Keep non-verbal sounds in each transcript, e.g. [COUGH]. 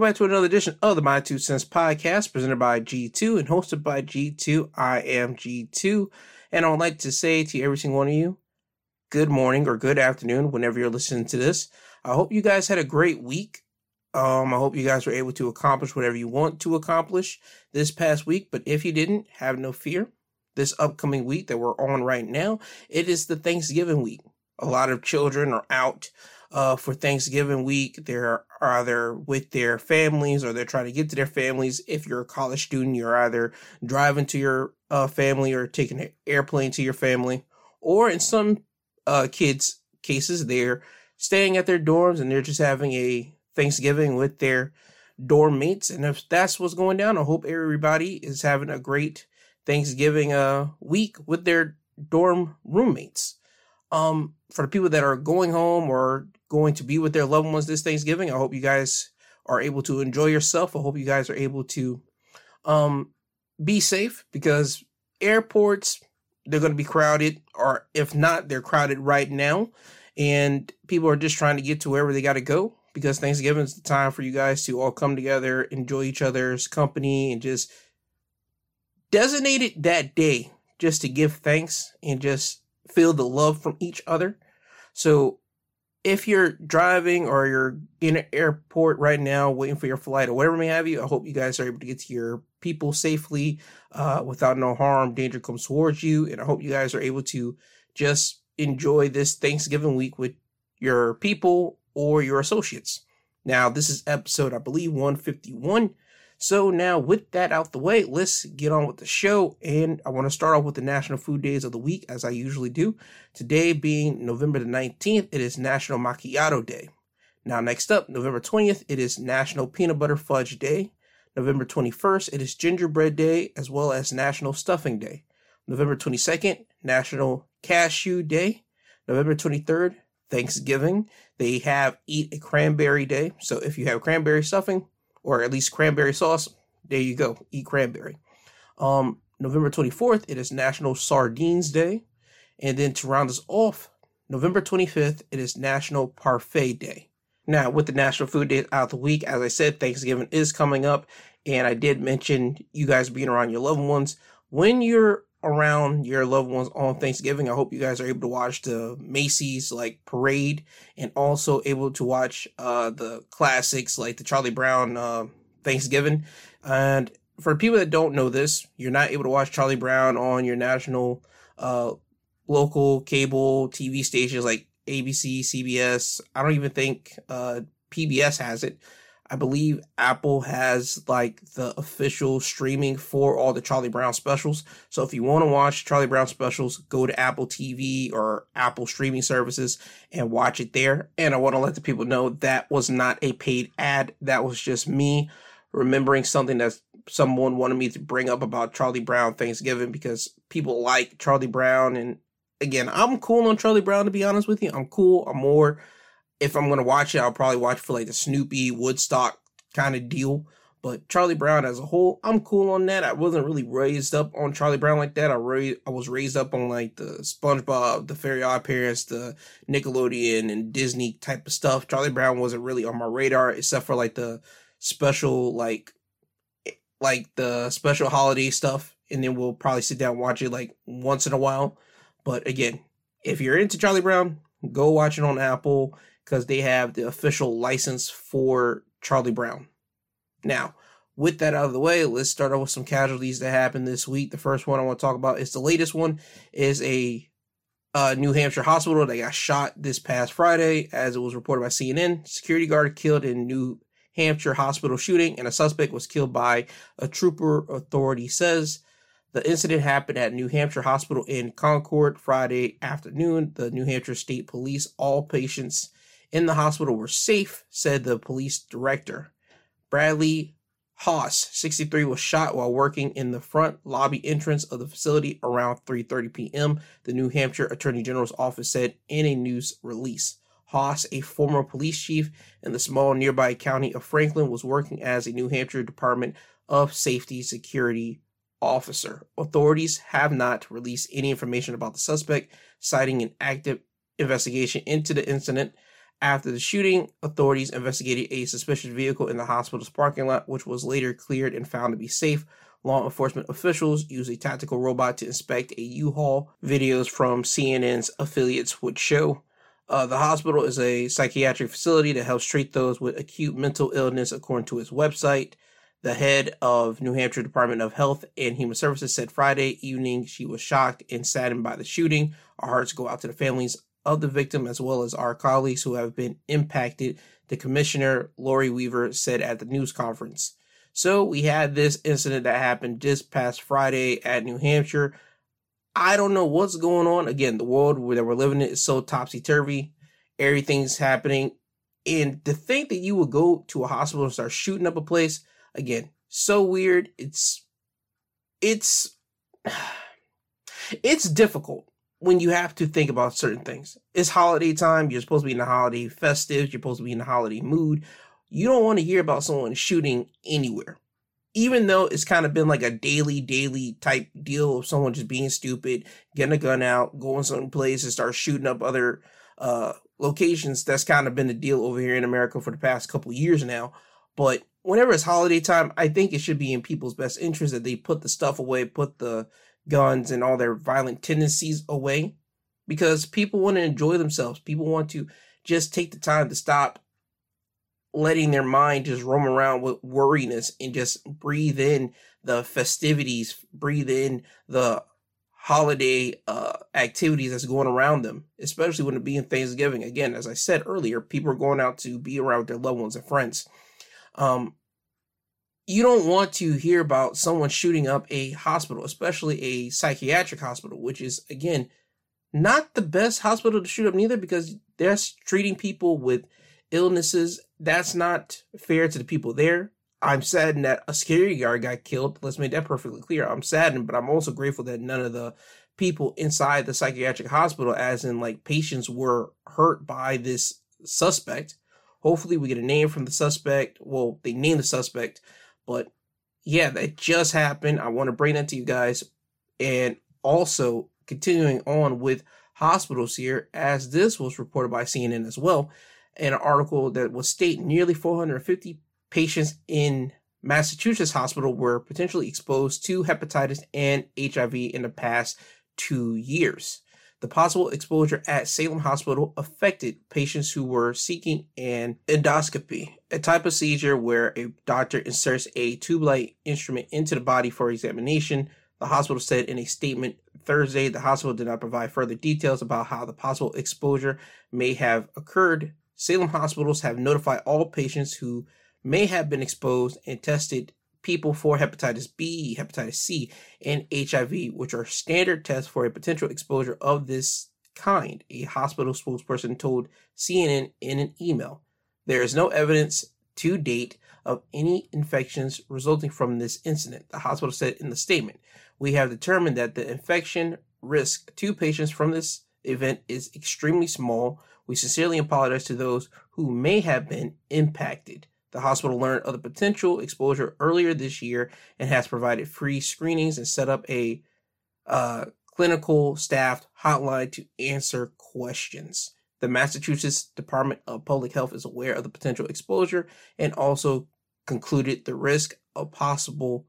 Welcome back to another edition of the My Two Cents podcast presented by G2 and hosted by G2. I am G2, and I would like to say to every single one of you, good morning or good afternoon whenever you're listening to this. I hope you guys had a great week. Um, I hope you guys were able to accomplish whatever you want to accomplish this past week, but if you didn't, have no fear. This upcoming week that we're on right now, it is the Thanksgiving week. A lot of children are out uh, for Thanksgiving week. They're either with their families or they're trying to get to their families. If you're a college student, you're either driving to your uh, family or taking an airplane to your family. Or in some uh, kids' cases, they're staying at their dorms and they're just having a Thanksgiving with their dorm mates. And if that's what's going down, I hope everybody is having a great Thanksgiving uh, week with their dorm roommates. Um, for the people that are going home or going to be with their loved ones this Thanksgiving, I hope you guys are able to enjoy yourself. I hope you guys are able to um, be safe because airports they're going to be crowded, or if not, they're crowded right now, and people are just trying to get to wherever they got to go because Thanksgiving is the time for you guys to all come together, enjoy each other's company, and just designate it that day just to give thanks and just feel the love from each other. So if you're driving or you're in an airport right now waiting for your flight or whatever may have you, I hope you guys are able to get to your people safely uh, without no harm, danger comes towards you. And I hope you guys are able to just enjoy this Thanksgiving week with your people or your associates. Now, this is episode, I believe, 151. So now with that out the way, let's get on with the show. And I want to start off with the National Food Days of the week, as I usually do. Today being November the 19th, it is National Macchiato Day. Now, next up, November 20th, it is National Peanut Butter Fudge Day. November 21st, it is Gingerbread Day, as well as National Stuffing Day. November 22nd, National Cashew Day. November 23rd, Thanksgiving. They have Eat a Cranberry Day. So if you have cranberry stuffing, or at least cranberry sauce, there you go. Eat cranberry. Um, November 24th, it is National Sardines Day. And then to round us off, November 25th, it is National Parfait Day. Now, with the National Food Day out of the week, as I said, Thanksgiving is coming up. And I did mention you guys being around your loved ones. When you're around your loved ones on Thanksgiving. I hope you guys are able to watch the Macy's like parade and also able to watch uh the classics like the Charlie Brown uh Thanksgiving. And for people that don't know this, you're not able to watch Charlie Brown on your national uh local cable TV stations like ABC, CBS. I don't even think uh PBS has it. I believe Apple has like the official streaming for all the Charlie Brown specials. So if you want to watch Charlie Brown specials, go to Apple TV or Apple streaming services and watch it there. And I want to let the people know that was not a paid ad. That was just me remembering something that someone wanted me to bring up about Charlie Brown Thanksgiving because people like Charlie Brown. And again, I'm cool on Charlie Brown, to be honest with you. I'm cool. I'm more if I'm gonna watch it, I'll probably watch for like the Snoopy Woodstock kind of deal. But Charlie Brown as a whole, I'm cool on that. I wasn't really raised up on Charlie Brown like that. I ra- I was raised up on like the SpongeBob, the Fairy Odd Parents, the Nickelodeon and Disney type of stuff. Charlie Brown wasn't really on my radar except for like the special like eh, like the special holiday stuff and then we'll probably sit down and watch it like once in a while. But again, if you're into Charlie Brown, go watch it on Apple because they have the official license for Charlie Brown. Now, with that out of the way, let's start off with some casualties that happened this week. The first one I want to talk about is the latest one is a uh, New Hampshire hospital that got shot this past Friday, as it was reported by CNN. Security guard killed in New Hampshire hospital shooting, and a suspect was killed by a trooper. Authority says the incident happened at New Hampshire Hospital in Concord Friday afternoon. The New Hampshire State Police, all patients in the hospital were safe, said the police director. Bradley Haas, 63, was shot while working in the front lobby entrance of the facility around 3:30 p.m. The New Hampshire Attorney General's office said in a news release. Haas, a former police chief in the small nearby county of Franklin, was working as a New Hampshire Department of Safety Security officer. Authorities have not released any information about the suspect, citing an active investigation into the incident. After the shooting, authorities investigated a suspicious vehicle in the hospital's parking lot, which was later cleared and found to be safe. Law enforcement officials used a tactical robot to inspect a U-Haul. Videos from CNN's affiliates would show. Uh, the hospital is a psychiatric facility that helps treat those with acute mental illness, according to its website. The head of New Hampshire Department of Health and Human Services said Friday evening she was shocked and saddened by the shooting. Our hearts go out to the families of the victim as well as our colleagues who have been impacted, the commissioner, Lori Weaver, said at the news conference. So we had this incident that happened just past Friday at New Hampshire. I don't know what's going on. Again, the world that we're living in is so topsy turvy. Everything's happening. And to think that you would go to a hospital and start shooting up a place, again, so weird. It's, it's, [SIGHS] it's difficult when you have to think about certain things. It's holiday time. You're supposed to be in the holiday festive. You're supposed to be in the holiday mood. You don't want to hear about someone shooting anywhere. Even though it's kind of been like a daily, daily type deal of someone just being stupid, getting a gun out, going someplace and start shooting up other uh, locations. That's kind of been the deal over here in America for the past couple years now. But whenever it's holiday time, I think it should be in people's best interest that they put the stuff away, put the guns and all their violent tendencies away because people want to enjoy themselves. People want to just take the time to stop letting their mind just roam around with worriness and just breathe in the festivities, breathe in the holiday uh, activities that's going around them, especially when it being Thanksgiving. Again, as I said earlier, people are going out to be around with their loved ones and friends. Um, you don't want to hear about someone shooting up a hospital, especially a psychiatric hospital, which is, again, not the best hospital to shoot up neither because they're treating people with illnesses. That's not fair to the people there. I'm saddened that a security guard got killed. Let's make that perfectly clear. I'm saddened, but I'm also grateful that none of the people inside the psychiatric hospital, as in like patients, were hurt by this suspect. Hopefully, we get a name from the suspect. Well, they named the suspect but yeah, that just happened. I want to bring that to you guys. And also continuing on with hospitals here, as this was reported by CNN as well, in an article that was stating nearly 450 patients in Massachusetts hospital were potentially exposed to hepatitis and HIV in the past two years. The possible exposure at Salem Hospital affected patients who were seeking an endoscopy, a type of seizure where a doctor inserts a tube-like instrument into the body for examination. The hospital said in a statement Thursday the hospital did not provide further details about how the possible exposure may have occurred. Salem hospitals have notified all patients who may have been exposed and tested people for hepatitis B, hepatitis C, and HIV, which are standard tests for a potential exposure of this kind, a hospital spokesperson told CNN in an email. There is no evidence to date of any infections resulting from this incident, the hospital said in the statement. We have determined that the infection risk to patients from this event is extremely small. We sincerely apologize to those who may have been impacted. The hospital learned of the potential exposure earlier this year and has provided free screenings and set up a uh, clinical staffed hotline to answer questions. The Massachusetts Department of Public Health is aware of the potential exposure and also concluded the risk of possible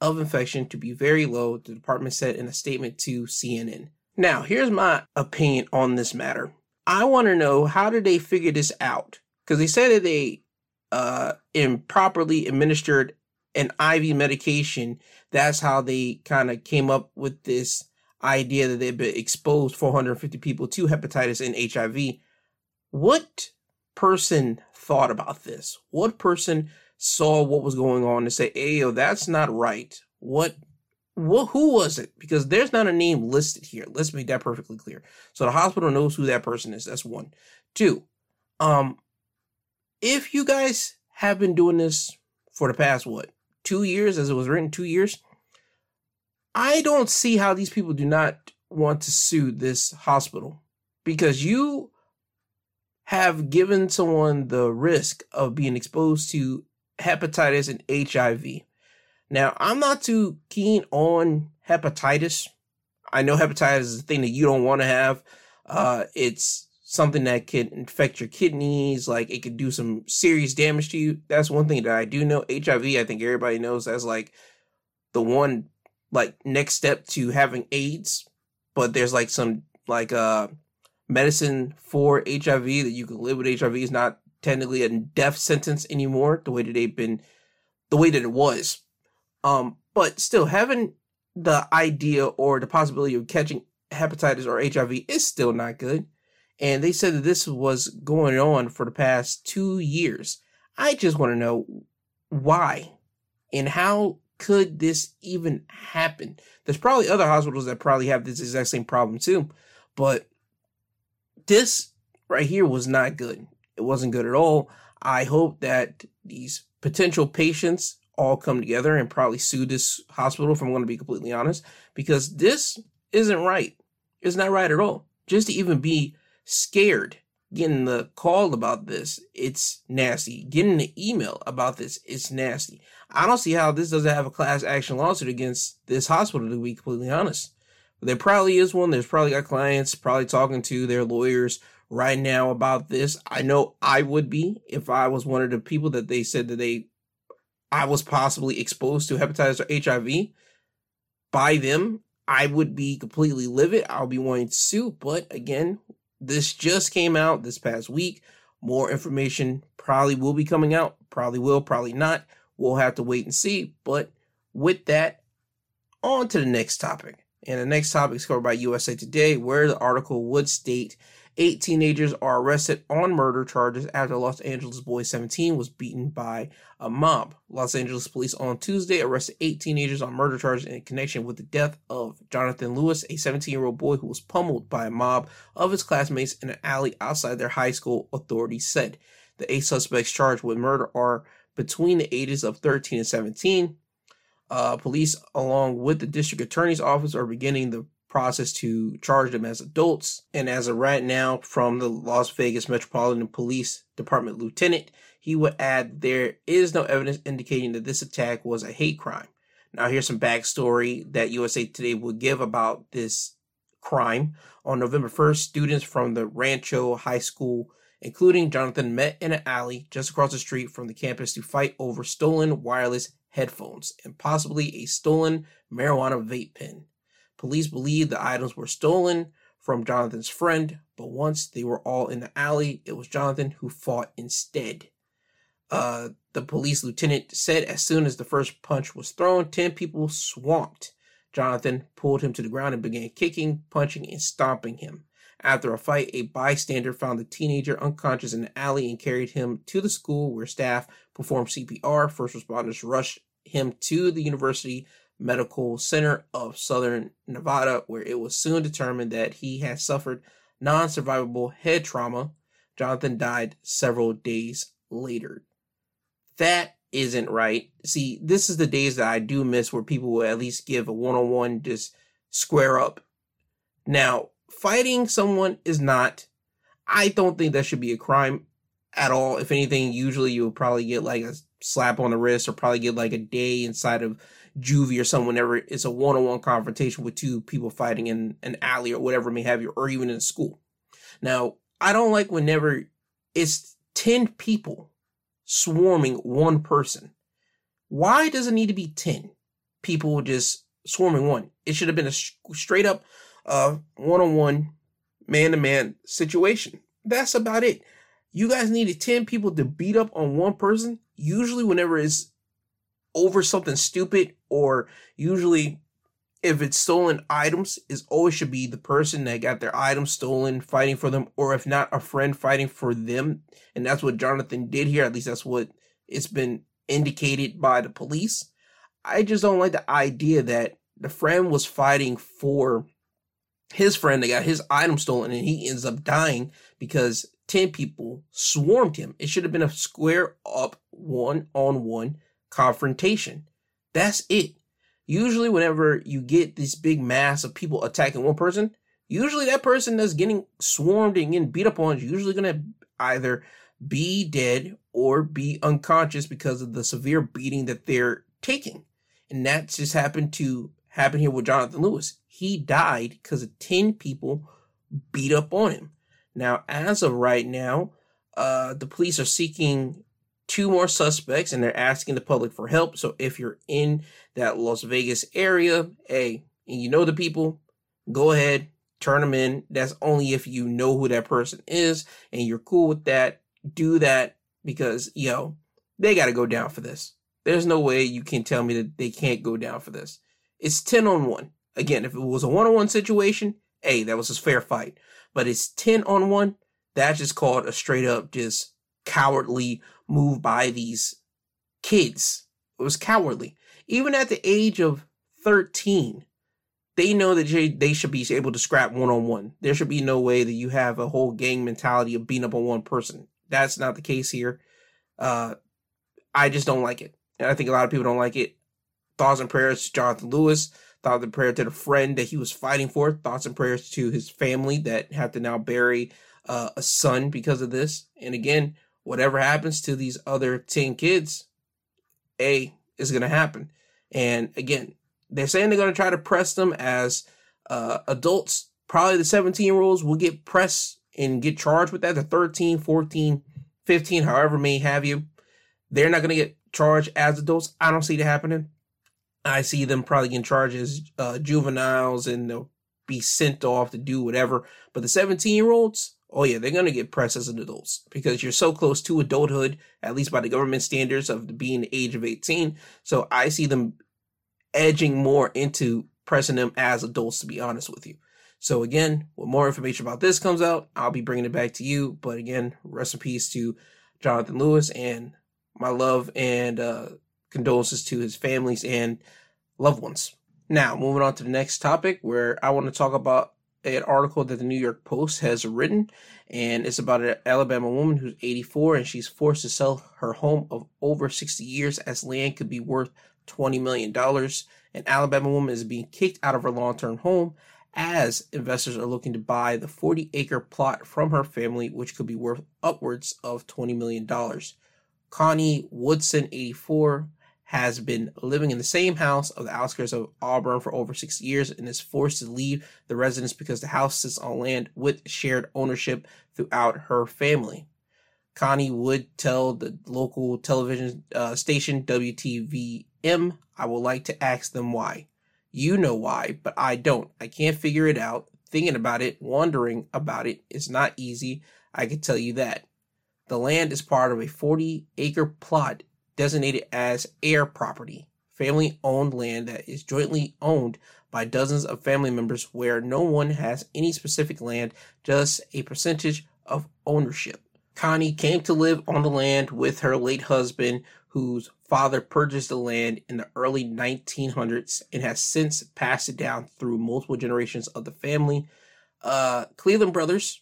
of infection to be very low, the department said in a statement to CNN. Now, here's my opinion on this matter. I want to know how did they figure this out? Because they said that they uh, improperly administered an IV medication. That's how they kind of came up with this idea that they've been exposed 450 people to hepatitis and HIV. What person thought about this? What person saw what was going on and say, "Hey, yo, that's not right." What what who was it? Because there's not a name listed here. Let's make that perfectly clear. So the hospital knows who that person is. That's one. Two, um, if you guys have been doing this for the past what two years, as it was written, two years. I don't see how these people do not want to sue this hospital because you have given someone the risk of being exposed to hepatitis and HIV. Now, I'm not too keen on hepatitis. I know hepatitis is a thing that you don't want to have. Uh, it's something that can infect your kidneys, like it could do some serious damage to you. That's one thing that I do know. HIV, I think everybody knows as like the one like next step to having AIDS, but there's like some like uh medicine for HIV that you can live with HIV is not technically a death sentence anymore, the way that they've been the way that it was. Um, but still having the idea or the possibility of catching hepatitis or HIV is still not good. And they said that this was going on for the past two years. I just want to know why and how could this even happen? There's probably other hospitals that probably have this exact same problem too, but this right here was not good. It wasn't good at all. I hope that these potential patients all come together and probably sue this hospital if I'm going to be completely honest, because this isn't right. It's not right at all. Just to even be scared getting the call about this, it's nasty. Getting the email about this, it's nasty. I don't see how this doesn't have a class action lawsuit against this hospital, to be completely honest. There probably is one. There's probably got clients probably talking to their lawyers right now about this. I know I would be if I was one of the people that they said that they I was possibly exposed to hepatitis or HIV by them. I would be completely livid. I'll be wanting to sue. But again, this just came out this past week. More information probably will be coming out. Probably will, probably not. We'll have to wait and see. But with that, on to the next topic. And the next topic is covered by USA Today, where the article would state eight teenagers are arrested on murder charges after a Los Angeles boy 17 was beaten by a mob. Los Angeles police on Tuesday arrested eight teenagers on murder charges in connection with the death of Jonathan Lewis, a 17 year old boy who was pummeled by a mob of his classmates in an alley outside their high school, authorities said. The eight suspects charged with murder are between the ages of 13 and 17. Uh, police, along with the district attorney's office, are beginning the process to charge them as adults. And as of right now, from the Las Vegas Metropolitan Police Department lieutenant, he would add there is no evidence indicating that this attack was a hate crime. Now, here's some backstory that USA Today would give about this crime. On November 1st, students from the Rancho High School, including Jonathan, met in an alley just across the street from the campus to fight over stolen wireless headphones and possibly a stolen marijuana vape pen. Police believe the items were stolen from Jonathan's friend, but once they were all in the alley, it was Jonathan who fought instead. Uh, the police lieutenant said as soon as the first punch was thrown, 10 people swamped. Jonathan pulled him to the ground and began kicking, punching, and stomping him. After a fight, a bystander found the teenager unconscious in the alley and carried him to the school where staff performed CPR. First responders rushed him to the University Medical Center of Southern Nevada, where it was soon determined that he had suffered non survivable head trauma. Jonathan died several days later. That isn't right. See, this is the days that I do miss where people will at least give a one on one, just square up. Now, fighting someone is not, I don't think that should be a crime at all. If anything, usually you would probably get like a slap on the wrist or probably get like a day inside of juvie or something whenever it's a one-on-one confrontation with two people fighting in an alley or whatever may have you, or even in school. Now, I don't like whenever it's 10 people swarming one person. Why does it need to be 10 people just swarming one? It should have been a straight up uh, one-on-one man-to-man situation. That's about it. You guys needed 10 people to beat up on one person. Usually whenever it's over something stupid or usually if it's stolen items is always should be the person that got their items stolen fighting for them or if not a friend fighting for them. And that's what jonathan did here. At least that's what it's been indicated by the police. I just don't like the idea that the friend was fighting for his friend that got his item stolen and he ends up dying because 10 people swarmed him. It should have been a square up one on one confrontation. That's it. Usually, whenever you get this big mass of people attacking one person, usually that person that's getting swarmed and getting beat up on is usually going to either be dead or be unconscious because of the severe beating that they're taking. And that just happened to happen here with Jonathan Lewis. He died because of 10 people beat up on him. Now, as of right now, uh, the police are seeking two more suspects and they're asking the public for help. So if you're in that Las Vegas area, hey, and you know the people, go ahead, turn them in. That's only if you know who that person is and you're cool with that. Do that because, yo, they got to go down for this. There's no way you can tell me that they can't go down for this. It's 10 on 1. Again, if it was a one on one situation, hey, that was a fair fight. But it's 10 on 1. That's just called a straight up just cowardly move by these kids. It was cowardly. Even at the age of 13, they know that they should be able to scrap one on one. There should be no way that you have a whole gang mentality of beating up on one person. That's not the case here. Uh, I just don't like it. And I think a lot of people don't like it. Thoughts and prayers to Jonathan Lewis. Thoughts and prayers to the friend that he was fighting for. Thoughts and prayers to his family that have to now bury uh, a son because of this. And again, whatever happens to these other 10 kids, A, is going to happen. And again, they're saying they're going to try to press them as uh, adults. Probably the 17 year olds will get pressed and get charged with that. The 13, 14, 15, however may have you. They're not going to get charged as adults. I don't see that happening. I see them probably getting charged as uh, juveniles and they'll be sent off to do whatever. But the 17 year olds, oh yeah, they're going to get pressed as adults because you're so close to adulthood, at least by the government standards of being the age of 18. So I see them edging more into pressing them as adults, to be honest with you. So again, when more information about this comes out, I'll be bringing it back to you. But again, rest in peace to Jonathan Lewis and my love and uh, condolences to his families and loved ones. Now, moving on to the next topic where I want to talk about an article that the New York Post has written, and it's about an Alabama woman who's 84 and she's forced to sell her home of over 60 years as land could be worth $20 million. An Alabama woman is being kicked out of her long term home as investors are looking to buy the 40 acre plot from her family, which could be worth upwards of $20 million. Connie Woodson, 84, has been living in the same house of the outskirts of Auburn for over six years and is forced to leave the residence because the house sits on land with shared ownership throughout her family. Connie would tell the local television uh, station WTVM, I would like to ask them why. You know why, but I don't. I can't figure it out. Thinking about it, wondering about it is not easy. I can tell you that. The land is part of a 40 acre plot designated as heir property, family owned land that is jointly owned by dozens of family members where no one has any specific land, just a percentage of ownership. Connie came to live on the land with her late husband, whose father purchased the land in the early 1900s and has since passed it down through multiple generations of the family. Uh, Cleveland Brothers,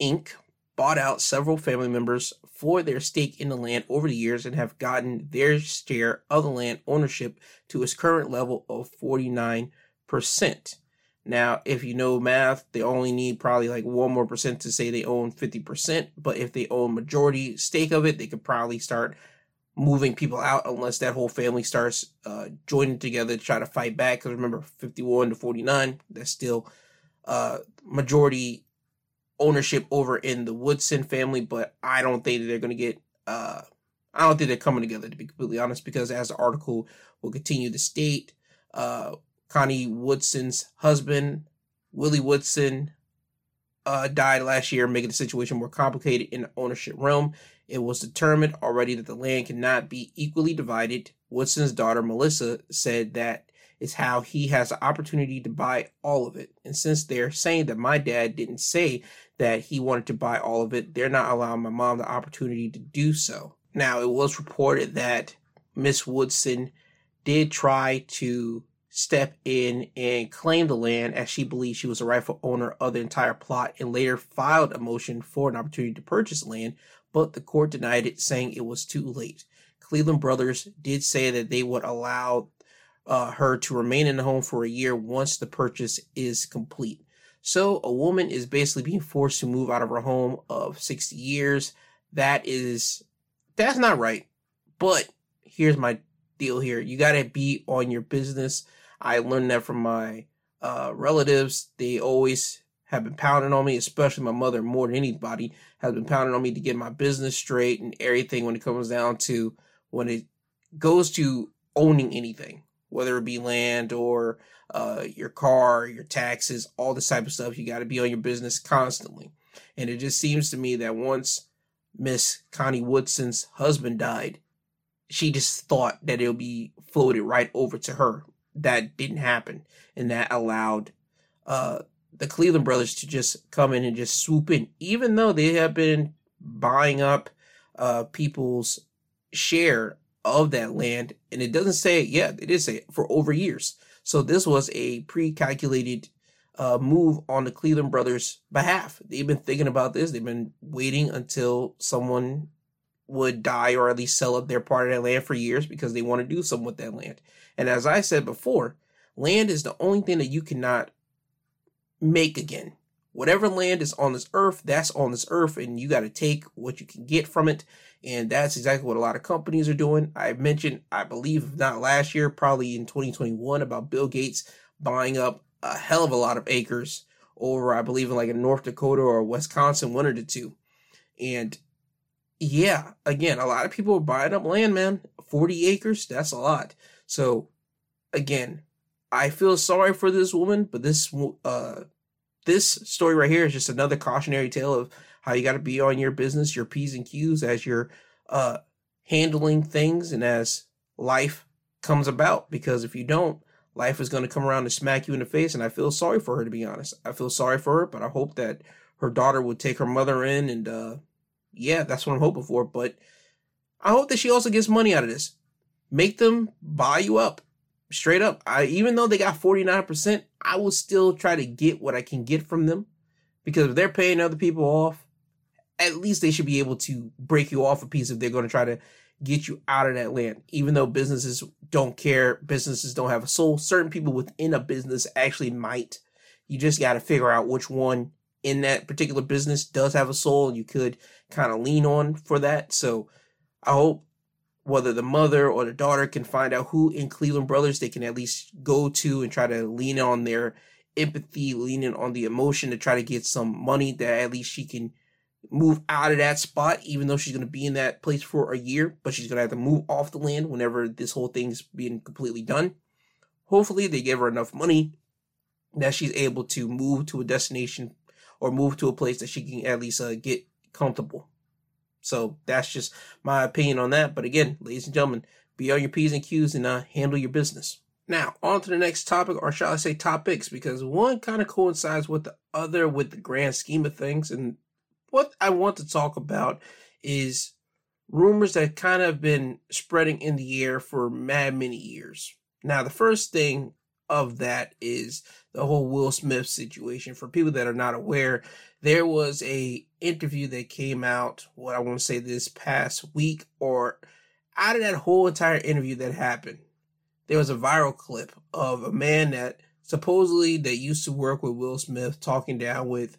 Inc., bought out several family members for their stake in the land over the years and have gotten their share of the land ownership to its current level of 49%. Now, if you know math, they only need probably like one more percent to say they own 50%, but if they own majority stake of it, they could probably start moving people out unless that whole family starts uh, joining together to try to fight back. Because remember, 51 to 49, that's still uh, majority ownership over in the Woodson family, but I don't think they're going to get. Uh, I don't think they're coming together to be completely honest, because as the article will continue to state, uh, Connie Woodson's husband, Willie Woodson, uh, died last year, making the situation more complicated in the ownership realm. It was determined already that the land cannot be equally divided. Woodson's daughter, Melissa, said that is how he has the opportunity to buy all of it. And since they're saying that my dad didn't say that he wanted to buy all of it, they're not allowing my mom the opportunity to do so. Now, it was reported that Miss Woodson did try to step in and claim the land as she believed she was the rightful owner of the entire plot and later filed a motion for an opportunity to purchase land, but the court denied it, saying it was too late. Cleveland Brothers did say that they would allow uh, her to remain in the home for a year once the purchase is complete. So a woman is basically being forced to move out of her home of 60 years. That is, that's not right. But here's my deal here. You got to be on your business. I learned that from my uh, relatives. They always have been pounding on me, especially my mother more than anybody has been pounding on me to get my business straight and everything when it comes down to when it goes to owning anything, whether it be land or uh, your car, your taxes, all this type of stuff. You got to be on your business constantly. And it just seems to me that once Miss Connie Woodson's husband died, she just thought that it'll be floated right over to her. That didn't happen. And that allowed uh, the Cleveland brothers to just come in and just swoop in, even though they have been buying up uh, people's share of that land. And it doesn't say it yet. It say for over years. So this was a pre-calculated uh, move on the Cleveland brothers' behalf. They've been thinking about this. They've been waiting until someone would die or at least sell up their part of that land for years because they want to do something with that land. And as I said before, land is the only thing that you cannot make again. Whatever land is on this earth, that's on this earth, and you got to take what you can get from it. And that's exactly what a lot of companies are doing. I mentioned, I believe, not last year, probably in 2021, about Bill Gates buying up a hell of a lot of acres over, I believe, in like in North Dakota or Wisconsin, one or the two. And yeah, again, a lot of people are buying up land, man. 40 acres, that's a lot. So, again, I feel sorry for this woman, but this uh this story right here is just another cautionary tale of how you got to be on your business, your P's and Q's as you're uh handling things and as life comes about because if you don't, life is going to come around and smack you in the face and I feel sorry for her to be honest. I feel sorry for her, but I hope that her daughter would take her mother in and uh yeah, that's what I'm hoping for, but I hope that she also gets money out of this. Make them buy you up straight up. I even though they got 49%, I will still try to get what I can get from them because if they're paying other people off, at least they should be able to break you off a piece if they're going to try to get you out of that land. Even though businesses don't care, businesses don't have a soul, certain people within a business actually might. You just got to figure out which one in that particular business does have a soul and you could kind of lean on for that. So I hope whether the mother or the daughter can find out who in Cleveland Brothers they can at least go to and try to lean on their empathy, leaning on the emotion to try to get some money that at least she can move out of that spot, even though she's going to be in that place for a year, but she's going to have to move off the land whenever this whole thing's being completely done. Hopefully, they give her enough money that she's able to move to a destination or move to a place that she can at least uh, get comfortable. So that's just my opinion on that. But again, ladies and gentlemen, be on your P's and Q's and uh, handle your business. Now, on to the next topic, or shall I say topics, because one kind of coincides with the other with the grand scheme of things. And what I want to talk about is rumors that kind of been spreading in the air for mad many years. Now, the first thing of that is the whole Will Smith situation. For people that are not aware, there was a interview that came out, what I want to say this past week, or out of that whole entire interview that happened, there was a viral clip of a man that supposedly that used to work with Will Smith talking down with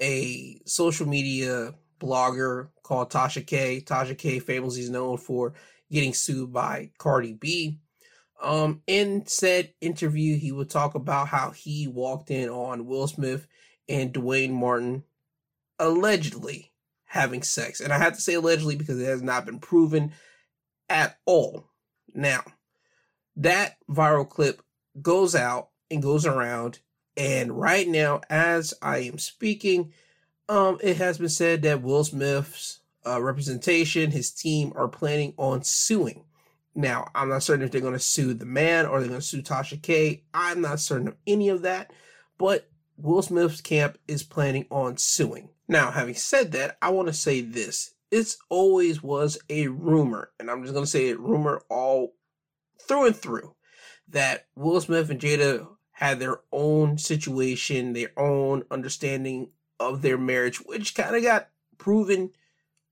a social media blogger called Tasha K. Tasha K famously is known for getting sued by Cardi B. Um, in said interview, he would talk about how he walked in on Will Smith and Duane Martin allegedly having sex. And I have to say allegedly because it has not been proven at all. Now, that viral clip goes out and goes around. And right now, as I am speaking, um, it has been said that Will Smith's uh, representation, his team are planning on suing. Now, I'm not certain if they're going to sue the man or they're going to sue Tasha K. I'm not certain of any of that, but Will Smith's camp is planning on suing. Now, having said that, I want to say this. It's always was a rumor, and I'm just going to say it rumor all through and through, that Will Smith and Jada had their own situation, their own understanding of their marriage, which kind of got proven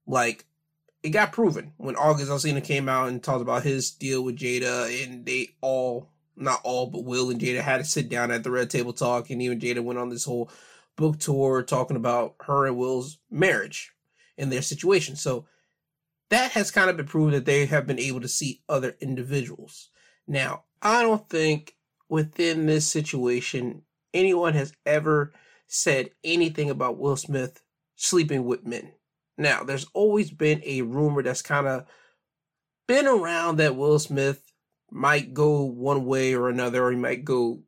like it got proven when August Alsina came out and talked about his deal with Jada, and they all not all, but Will and Jada had to sit down at the Red Table Talk, and even Jada went on this whole book tour talking about her and Will's marriage and their situation. So that has kind of been proven that they have been able to see other individuals. Now, I don't think within this situation anyone has ever said anything about Will Smith sleeping with men. Now, there's always been a rumor that's kind of been around that Will Smith might go one way or another, or he might go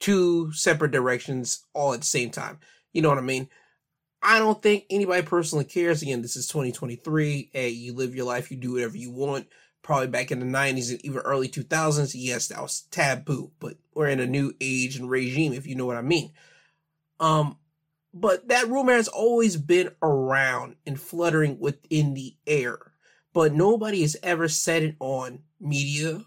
two separate directions all at the same time. You know what I mean? I don't think anybody personally cares. Again, this is 2023. Hey, you live your life, you do whatever you want. Probably back in the 90s and even early 2000s, yes, that was taboo, but we're in a new age and regime, if you know what I mean. Um, but that rumor has always been around and fluttering within the air, but nobody has ever said it on media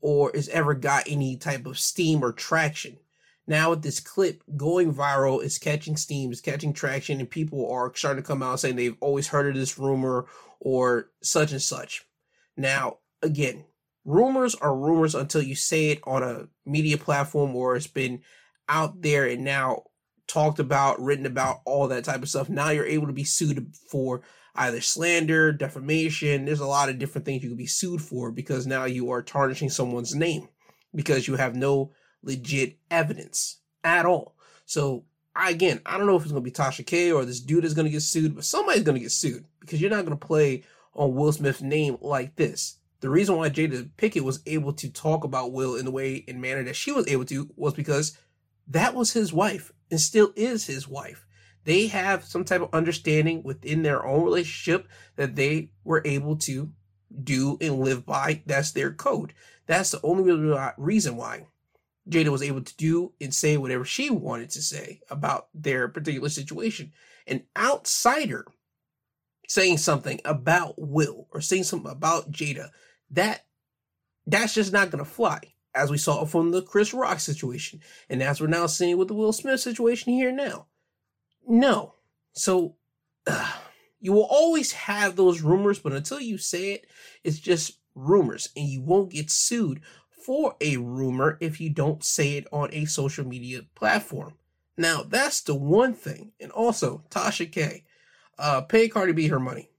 or has ever got any type of steam or traction. Now with this clip going viral, it's catching steam, it's catching traction, and people are starting to come out saying they've always heard of this rumor or such and such. Now, again, rumors are rumors until you say it on a media platform or it's been out there and now talked about, written about, all that type of stuff. Now you're able to be sued for either slander, defamation. There's a lot of different things you could be sued for because now you are tarnishing someone's name because you have no legit evidence at all. So I, again, I don't know if it's going to be Tasha K or this dude is going to get sued, but somebody's going to get sued because you're not going to play on Will Smith's name like this. The reason why Jada Pinkett was able to talk about Will in the way and manner that she was able to was because that was his wife and still is his wife. They have some type of understanding within their own relationship that they were able to do and live by. That's their code. That's the only reason why Jada was able to do and say whatever she wanted to say about their particular situation. An outsider saying something about Will or saying something about Jada, that that's just not gonna fly as we saw from the Chris Rock situation, and as we're now seeing with the Will Smith situation here now. No. So, uh, you will always have those rumors, but until you say it, it's just rumors, and you won't get sued for a rumor if you don't say it on a social media platform. Now, that's the one thing. And also, Tasha K, uh, pay Cardi B her money.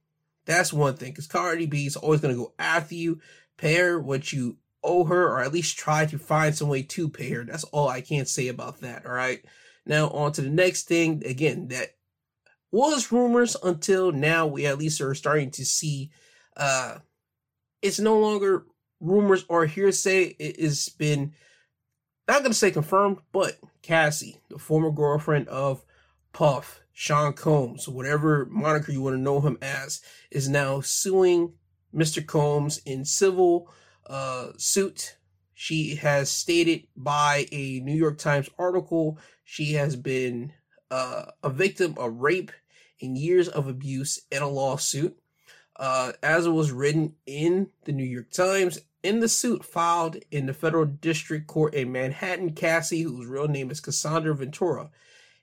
That's one thing, because Cardi B is always going to go after you. Pay her what you owe her or at least try to find some way to pay her. That's all I can say about that. All right. Now on to the next thing. Again, that was rumors until now we at least are starting to see uh it's no longer rumors or hearsay. It has been not gonna say confirmed, but Cassie, the former girlfriend of Puff, Sean Combs, whatever moniker you want to know him as, is now suing Mr. Combs in civil uh, suit. She has stated by a New York Times article she has been uh, a victim of rape and years of abuse in a lawsuit. Uh, as it was written in the New York Times, in the suit filed in the federal district court in Manhattan, Cassie, whose real name is Cassandra Ventura,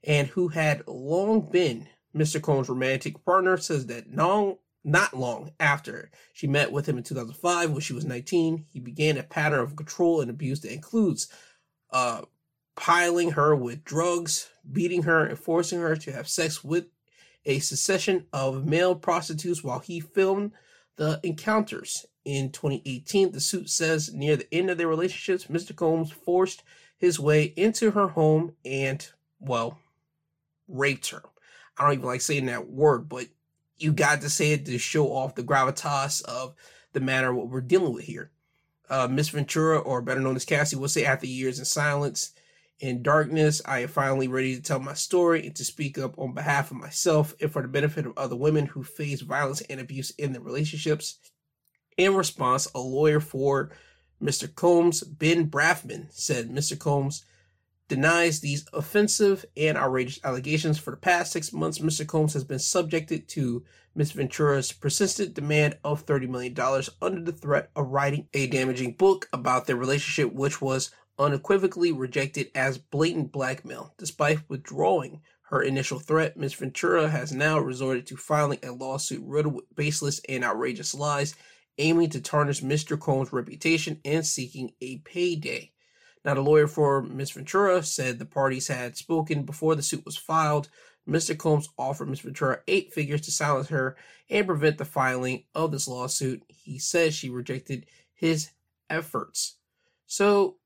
and who had long been Mr. Combs' romantic partner, says that long, not long after she met with him in 2005, when she was 19, he began a pattern of control and abuse that includes uh, piling her with drugs, beating her, and forcing her to have sex with a succession of male prostitutes while he filmed the encounters. In 2018, the suit says near the end of their relationships, Mr. Combs forced his way into her home and, well, raped her. I don't even like saying that word, but you got to say it to show off the gravitas of the matter what we're dealing with here. Uh, Miss Ventura, or better known as Cassie, will say after years in silence and darkness, I am finally ready to tell my story and to speak up on behalf of myself and for the benefit of other women who face violence and abuse in their relationships. In response, a lawyer for Mr. Combs, Ben Brafman, said Mr. Combs denies these offensive and outrageous allegations. For the past six months, Mr. Combs has been subjected to Ms. Ventura's persistent demand of $30 million under the threat of writing a damaging book about their relationship, which was unequivocally rejected as blatant blackmail. Despite withdrawing her initial threat, Ms. Ventura has now resorted to filing a lawsuit riddled with baseless and outrageous lies aiming to tarnish Mr. Combs' reputation and seeking a payday. Now, the lawyer for Ms. Ventura said the parties had spoken before the suit was filed. Mr. Combs offered Ms. Ventura eight figures to silence her and prevent the filing of this lawsuit. He says she rejected his efforts. So,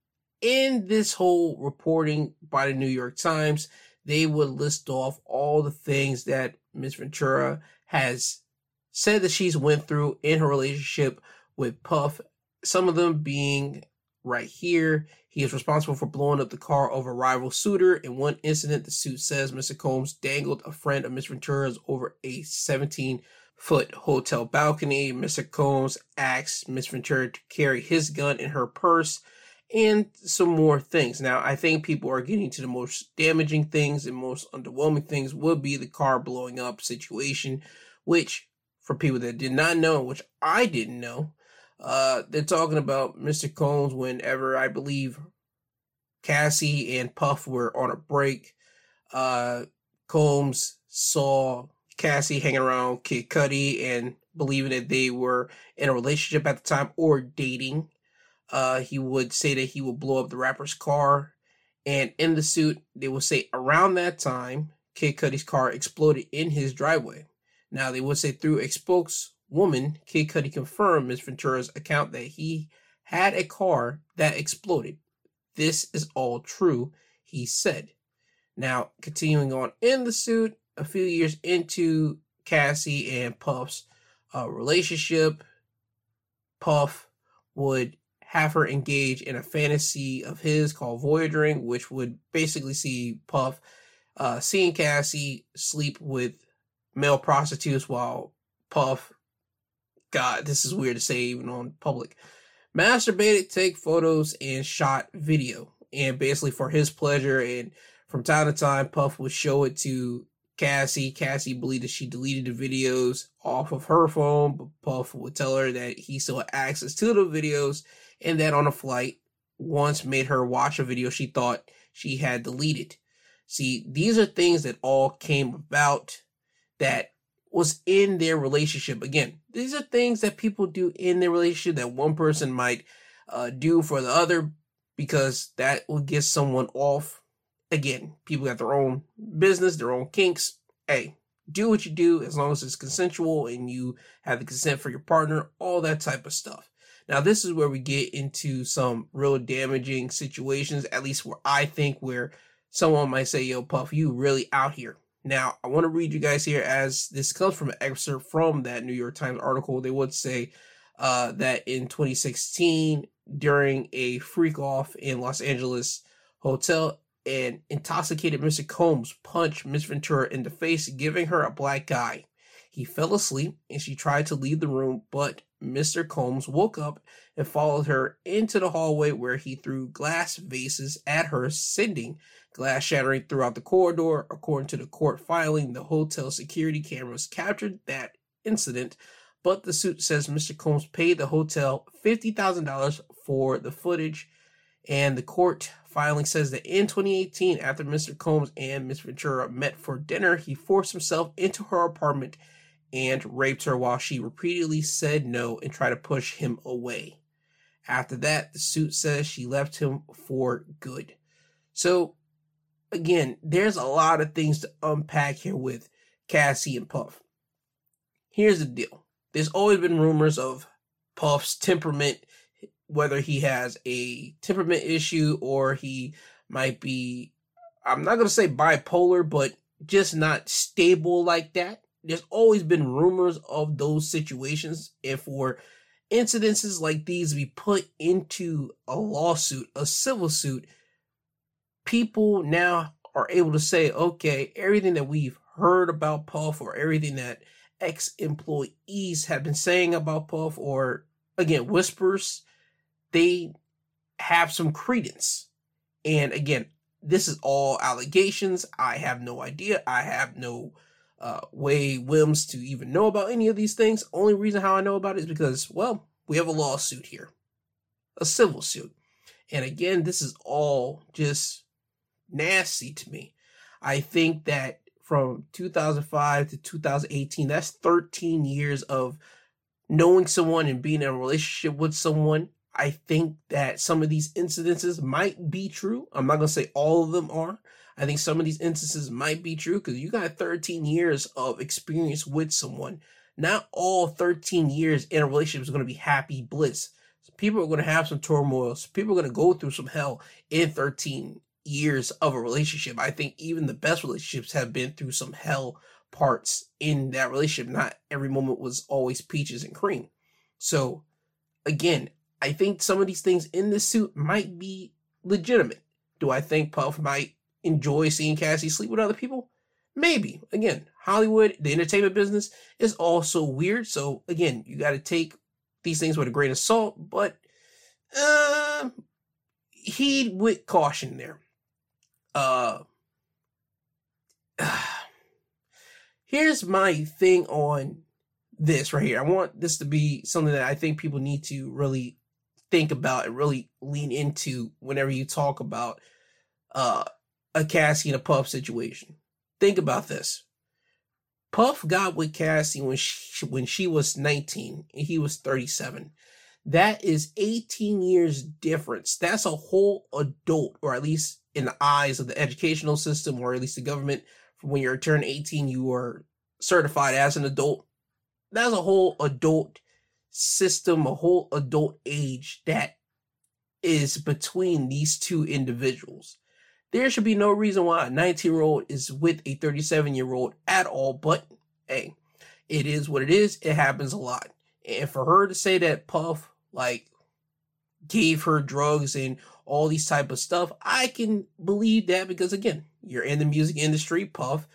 in this whole reporting by the New York Times, they would list off all the things that Ms. Ventura has said that she's went through in her relationship with Puff. Some of them being right here. He is responsible for blowing up the car of a rival suitor. In one incident, the suit says Mr. Combs dangled a friend of Ms. Ventura's over a 17 foot hotel balcony. Mr. Combs asked Ms. Ventura to carry his gun in her purse and some more things. Now, I think people are getting to the most damaging things and most underwhelming things would be the car blowing up situation, which for people that did not know, which I didn't know, uh, they're talking about Mr. Combs whenever I believe Cassie and Puff were on a break. Uh, Combs saw Cassie hanging around Kid Cudi and believing that they were in a relationship at the time or dating. Uh, he would say that he would blow up the rapper's car. And in the suit, they would say around that time, Kid Cudi's car exploded in his driveway. Now, they would say through a spokeswoman, Kid Cudi confirmed Ms. Ventura's account that he had a car that exploded. This is all true, he said. Now, continuing on in the suit, a few years into Cassie and Puff's uh, relationship, Puff would have her engage in a fantasy of his called Voyaging, which would basically see Puff uh, seeing Cassie sleep with male prostitutes while Puff, God, this is weird to say even on public, masturbated, take photos, and shot video. And basically for his pleasure. And from time to time, Puff would show it to Cassie. Cassie believed that she deleted the videos off of her phone, but Puff would tell her that he still had access to the videos and that on a flight once made her watch a video she thought she had deleted. See, these are things that all came about that was in their relationship. Again, these are things that people do in their relationship that one person might uh, do for the other because that will get someone off. Again, people got their own business, their own kinks. Hey, do what you do as long as it's consensual and you have the consent for your partner, all that type of stuff. Now, this is where we get into some real damaging situations, at least where I think where someone might say, Yo, Puff, you really out here. Now, I want to read you guys here as this comes from an excerpt from that New York Times article. They would say uh, that in 2016, during a freak off in Los Angeles hotel, an intoxicated Mr. Combs punched Miss Ventura in the face, giving her a black eye. He fell asleep and she tried to leave the room, but Mr. Combs woke up and followed her into the hallway where he threw glass vases at her, sending glass shattering throughout the corridor. According to the court filing, the hotel security cameras captured that incident, but the suit says Mr. Combs paid the hotel $50,000 for the footage, and the court filing says that in 2018, after Mr. Combs and Ms. Ventura met for dinner, he forced himself into her apartment and raped her while she repeatedly said no and tried to push him away. After that, the suit says she left him for good. So, again, there's a lot of things to unpack here with Cassie and Puff. Here's the deal there's always been rumors of Puff's temperament, whether he has a temperament issue or he might be, I'm not going to say bipolar, but just not stable like that there's always been rumors of those situations and for incidences like these to be put into a lawsuit a civil suit people now are able to say okay everything that we've heard about puff or everything that ex-employees have been saying about puff or again whispers they have some credence. And again this is all allegations. I have no idea. I have no uh, way whims to even know about any of these things. Only reason how I know about it is because, well, we have a lawsuit here, a civil suit. And again, this is all just nasty to me. I think that from 2005 to 2018, that's 13 years of knowing someone and being in a relationship with someone, I think that some of these incidences might be true. I'm not going to say all of them are. I think some of these instances might be true because you got 13 years of experience with someone. Not all 13 years in a relationship is going to be happy bliss. People are going to have some turmoil. People are going to go through some hell in 13 years of a relationship. I think even the best relationships have been through some hell parts in that relationship. Not every moment was always peaches and cream. So, again, I think some of these things in this suit might be legitimate. Do I think Puff might enjoy seeing Cassie sleep with other people? Maybe. Again, Hollywood, the entertainment business is also weird. So, again, you got to take these things with a grain of salt, but uh, heed with caution there. Uh, [SIGHS] here's my thing on this right here. I want this to be something that I think people need to really think about and really lean into whenever you talk about uh, a Cassie and a Puff situation. Think about this. Puff got with Cassie when she when she was 19 and he was 37. That is 18 years difference. That's a whole adult, or at least in the eyes of the educational system, or at least the government. When you're turned 18, you are certified as an adult. That's a whole adult system, a whole adult age that is between these two individuals. There should be no reason why a 19 year old is with a 37 year old at all, but hey, it is what it is. It happens a lot. And for her to say that Puff like gave her drugs and all these type of stuff, I can believe that because again, you're in the music industry, Puff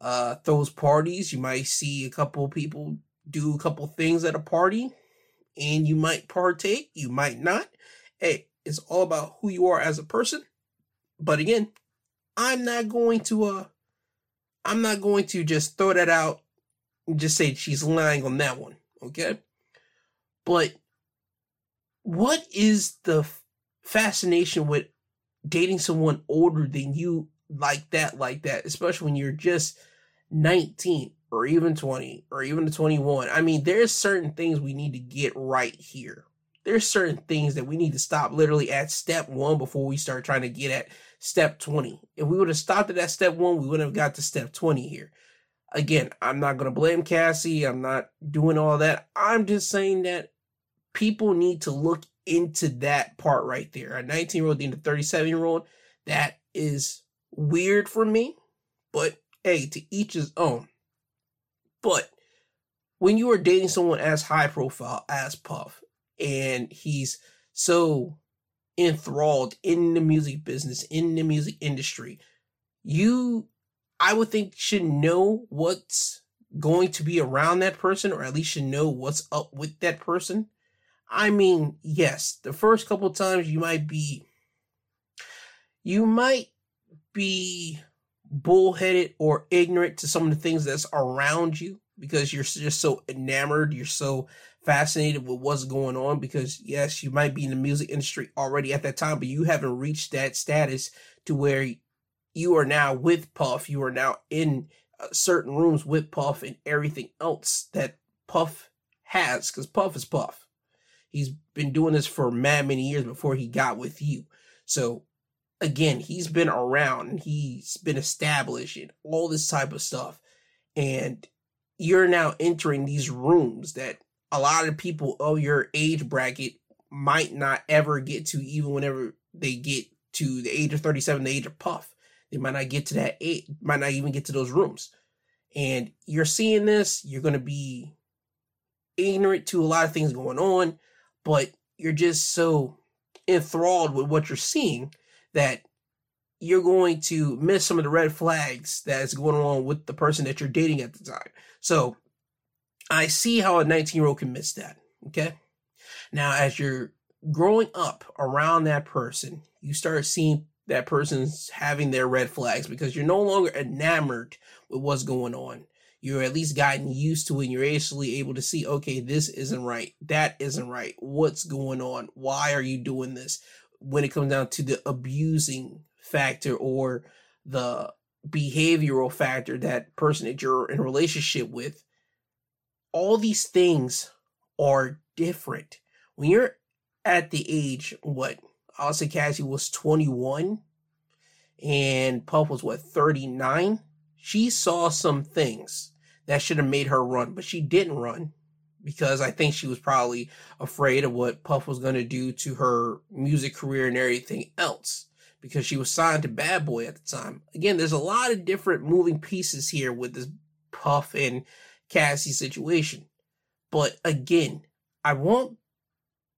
uh throws parties, you might see a couple people do a couple things at a party and you might partake, you might not. Hey, it's all about who you are as a person. But again, I'm not going to uh I'm not going to just throw that out and just say she's lying on that one, okay? But what is the fascination with dating someone older than you like that like that, especially when you're just 19 or even 20 or even 21. I mean, there's certain things we need to get right here. There's certain things that we need to stop literally at step 1 before we start trying to get at step 20. If we would have stopped at that step 1, we wouldn't have got to step 20 here. Again, I'm not going to blame Cassie. I'm not doing all that. I'm just saying that people need to look into that part right there. A 19 year old dating a 37 year old, that is weird for me, but hey, to each his own. But when you are dating someone as high profile as Puff, and he's so enthralled in the music business, in the music industry, you, I would think, should know what's going to be around that person, or at least should know what's up with that person. I mean, yes, the first couple times you might be, you might be bullheaded or ignorant to some of the things that's around you because you're just so enamored, you're so fascinated with what's going on because yes, you might be in the music industry already at that time, but you haven't reached that status to where you are now with Puff, you are now in uh, certain rooms with Puff and everything else that Puff has because Puff is Puff. He's been doing this for mad many years before he got with you. So again, he's been around and he's been established and all this type of stuff. And you're now entering these rooms that a lot of people of your age bracket might not ever get to, even whenever they get to the age of 37, the age of Puff. They might not get to that age, might not even get to those rooms. And you're seeing this, you're going to be ignorant to a lot of things going on, but you're just so enthralled with what you're seeing that you're going to miss some of the red flags that's going on with the person that you're dating at the time. So I see how a 19 year old can miss that. Okay. Now, as you're growing up around that person, you start seeing that person's having their red flags because you're no longer enamored with what's going on. You're at least gotten used to it and you're actually able to see, okay, this isn't right. That isn't right. What's going on? Why are you doing this? when it comes down to the abusing factor or the behavioral factor that person that you're in a relationship with all these things are different. When you're at the age, what, I'll say Cassie was 21 and Puff was what, 39? She saw some things that should have made her run, but she didn't run because I think she was probably afraid of what Puff was going to do to her music career and everything else because she was signed to Bad Boy at the time. Again, there's a lot of different moving pieces here with this Puff and Cassie situation. But again, I want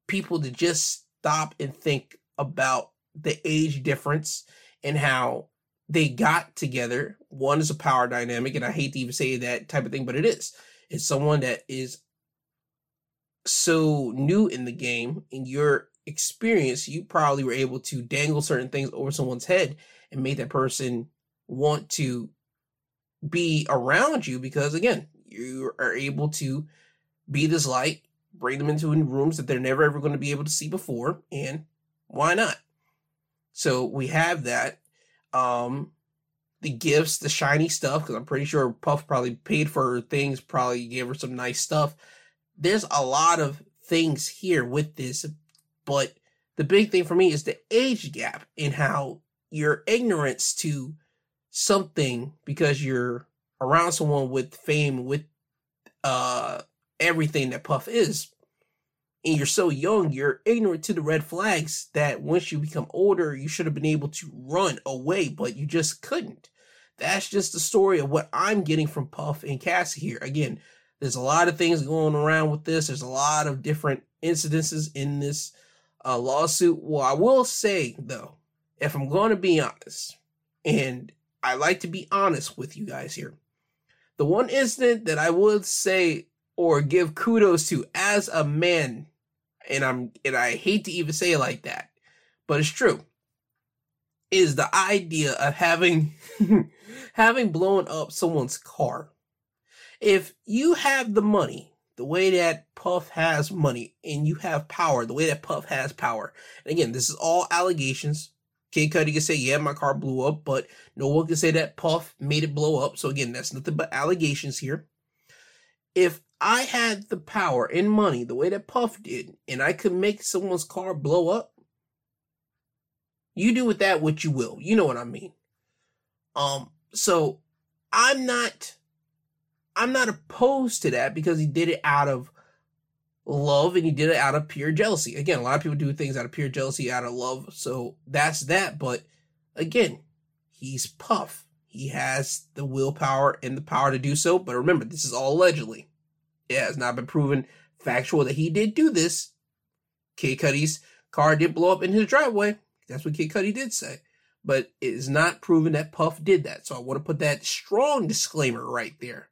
people to just stop and think about the age difference and how they got together. One is a power dynamic, and I hate to even say that type of thing, but it is. It's someone that is so new in the game in your experience, you probably were able to dangle certain things over someone's head and make that person want to be around you because again, you are able to be this light, bring them into rooms that they're never ever going to be able to see before, and why not? So we have that. Um the gifts, the shiny stuff, because I'm pretty sure Puff probably paid for her things, probably gave her some nice stuff there's a lot of things here with this, but the big thing for me is the age gap in how your ignorance to something because you're around someone with fame, with uh everything that Puff is. And you're so young, you're ignorant to the red flags that once you become older, you should have been able to run away, but you just couldn't. That's just the story of what I'm getting from Puff and Cassie here. Again, there's a lot of things going around with this. There's a lot of different incidences in this uh, lawsuit. Well, I will say though, if I'm going to be honest, and I like to be honest with you guys here, the one incident that I would say or give kudos to as a man, and I'm and I hate to even say it like that, but it's true, is the idea of having [LAUGHS] having blown up someone's car if you have the money, the way that Puff has money, and you have power, the way that Puff has power, and again, this is all allegations. Kid Cudi can say, yeah, my car blew up, but no one can say that Puff made it blow up. So again, that's nothing but allegations here. If I had the power and money the way that Puff did, and I could make someone's car blow up, you do with that what you will. You know what I mean. Um, so I'm not I'm not opposed to that because he did it out of love and he did it out of pure jealousy. Again, a lot of people do things out of pure jealousy, out of love. So that's that. But again, he's Puff. He has the willpower and the power to do so. But remember, this is all allegedly. It has not been proven factual that he did do this. Kid Cudi's car did blow up in his driveway. That's what Kid Cudi did say. But it is not proven that Puff did that. So I want to put that strong disclaimer right there.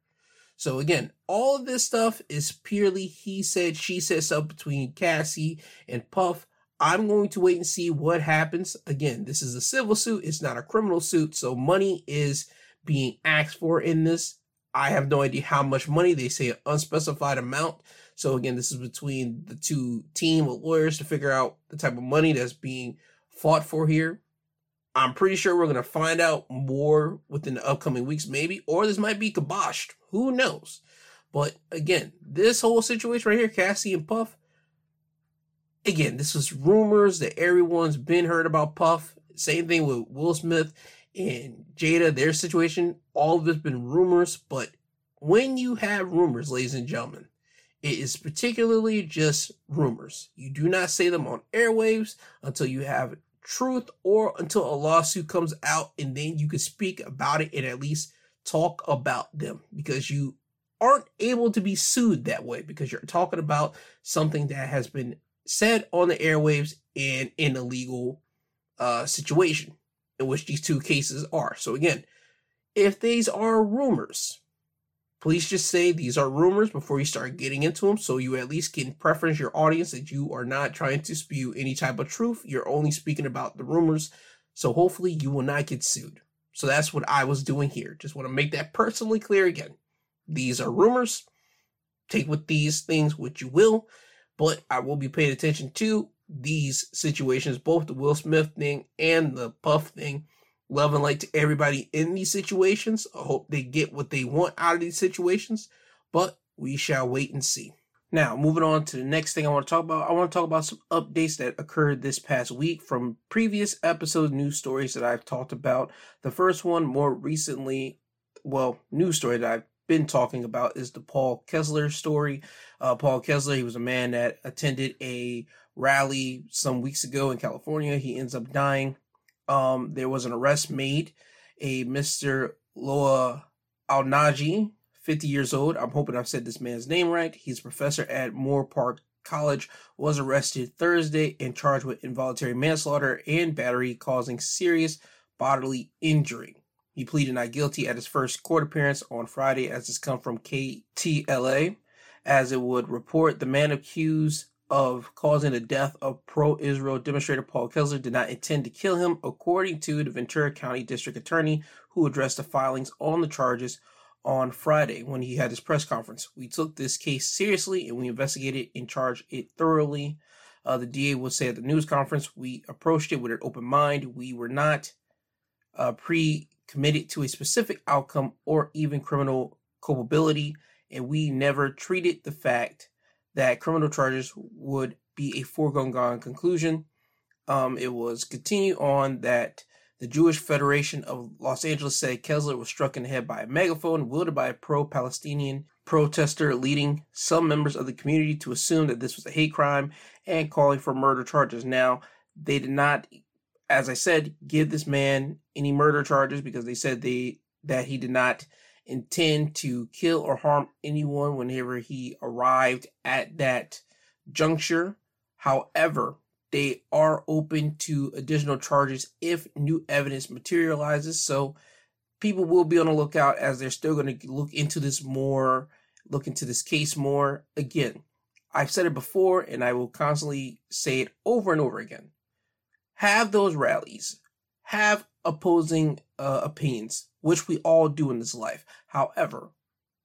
So again, all of this stuff is purely he said, she said stuff between Cassie and Puff. I'm going to wait and see what happens. Again, this is a civil suit. It's not a criminal suit. So money is being asked for in this. I have no idea how much money. They say an unspecified amount. So again, this is between the two team of lawyers to figure out the type of money that's being fought for here. I'm pretty sure we're going to find out more within the upcoming weeks, maybe, or this might be kiboshed. Who knows? But again, this whole situation right here, Cassie and Puff, again, this was rumors that everyone's been heard about Puff. Same thing with Will Smith and Jada, their situation. All of this been rumors, but when you have rumors, ladies and gentlemen, it is particularly just rumors. You do not say them on airwaves until you have truth or until a lawsuit comes out and then you can speak about it and at least talk about them because you aren't able to be sued that way because you're talking about something that has been said on the airwaves and in a legal uh, situation in which these two cases are. So again, if these are rumors, Please just say these are rumors before you start getting into them so you at least can preference your audience that you are not trying to spew any type of truth. You're only speaking about the rumors. So hopefully you will not get sued. So that's what I was doing here. Just want to make that personally clear again. These are rumors. Take with these things what you will, but I will be paying attention to these situations, both the Will Smith thing and the Puff thing love and light to everybody in these situations. I hope they get what they want out of these situations, but we shall wait and see. Now, moving on to the next thing I want to talk about, I want to talk about some updates that occurred this past week from previous episode news stories that I've talked about. The first one, more recently, well, news story that I've been talking about is the Paul Kessler story. Uh, Paul Kessler, he was a man that attended a rally some weeks ago in California. He ends up dying. Um, there was an arrest made. A Mr. Loay Alnaji, 50 years old. I'm hoping I've said this man's name right. He's a professor at Moorpark College, was arrested Thursday and charged with involuntary manslaughter and battery causing serious bodily injury. He pleaded not guilty at his first court appearance on Friday, as it's come from KTLA. As it would report, the man accused of causing the death of pro Israel demonstrator Paul Kessler did not intend to kill him, according to the Ventura County District Attorney, who addressed the filings on the charges on Friday when he had his press conference. We took this case seriously and we investigated and charged it thoroughly. Uh, the DA would say at the news conference, we approached it with an open mind. We were not uh, pre committed to a specific outcome or even criminal culpability, and we never treated the fact that criminal charges would be a foregone conclusion. Um, it was continued on that the Jewish Federation of Los Angeles said Kessler was struck in the head by a megaphone wielded by a pro Palestinian protester, leading some members of the community to assume that this was a hate crime and calling for murder charges. Now, they did not, as I said, give this man any murder charges because they said they that he did not intend to kill or harm anyone whenever he arrived at that juncture. However, they are open to additional charges if new evidence materializes. So people will be on the lookout as they're still going to look into this more, look into this case more. Again, I've said it before and I will constantly say it over and over again. Have those rallies, have opposing uh, opinions, which we all do in this life. However,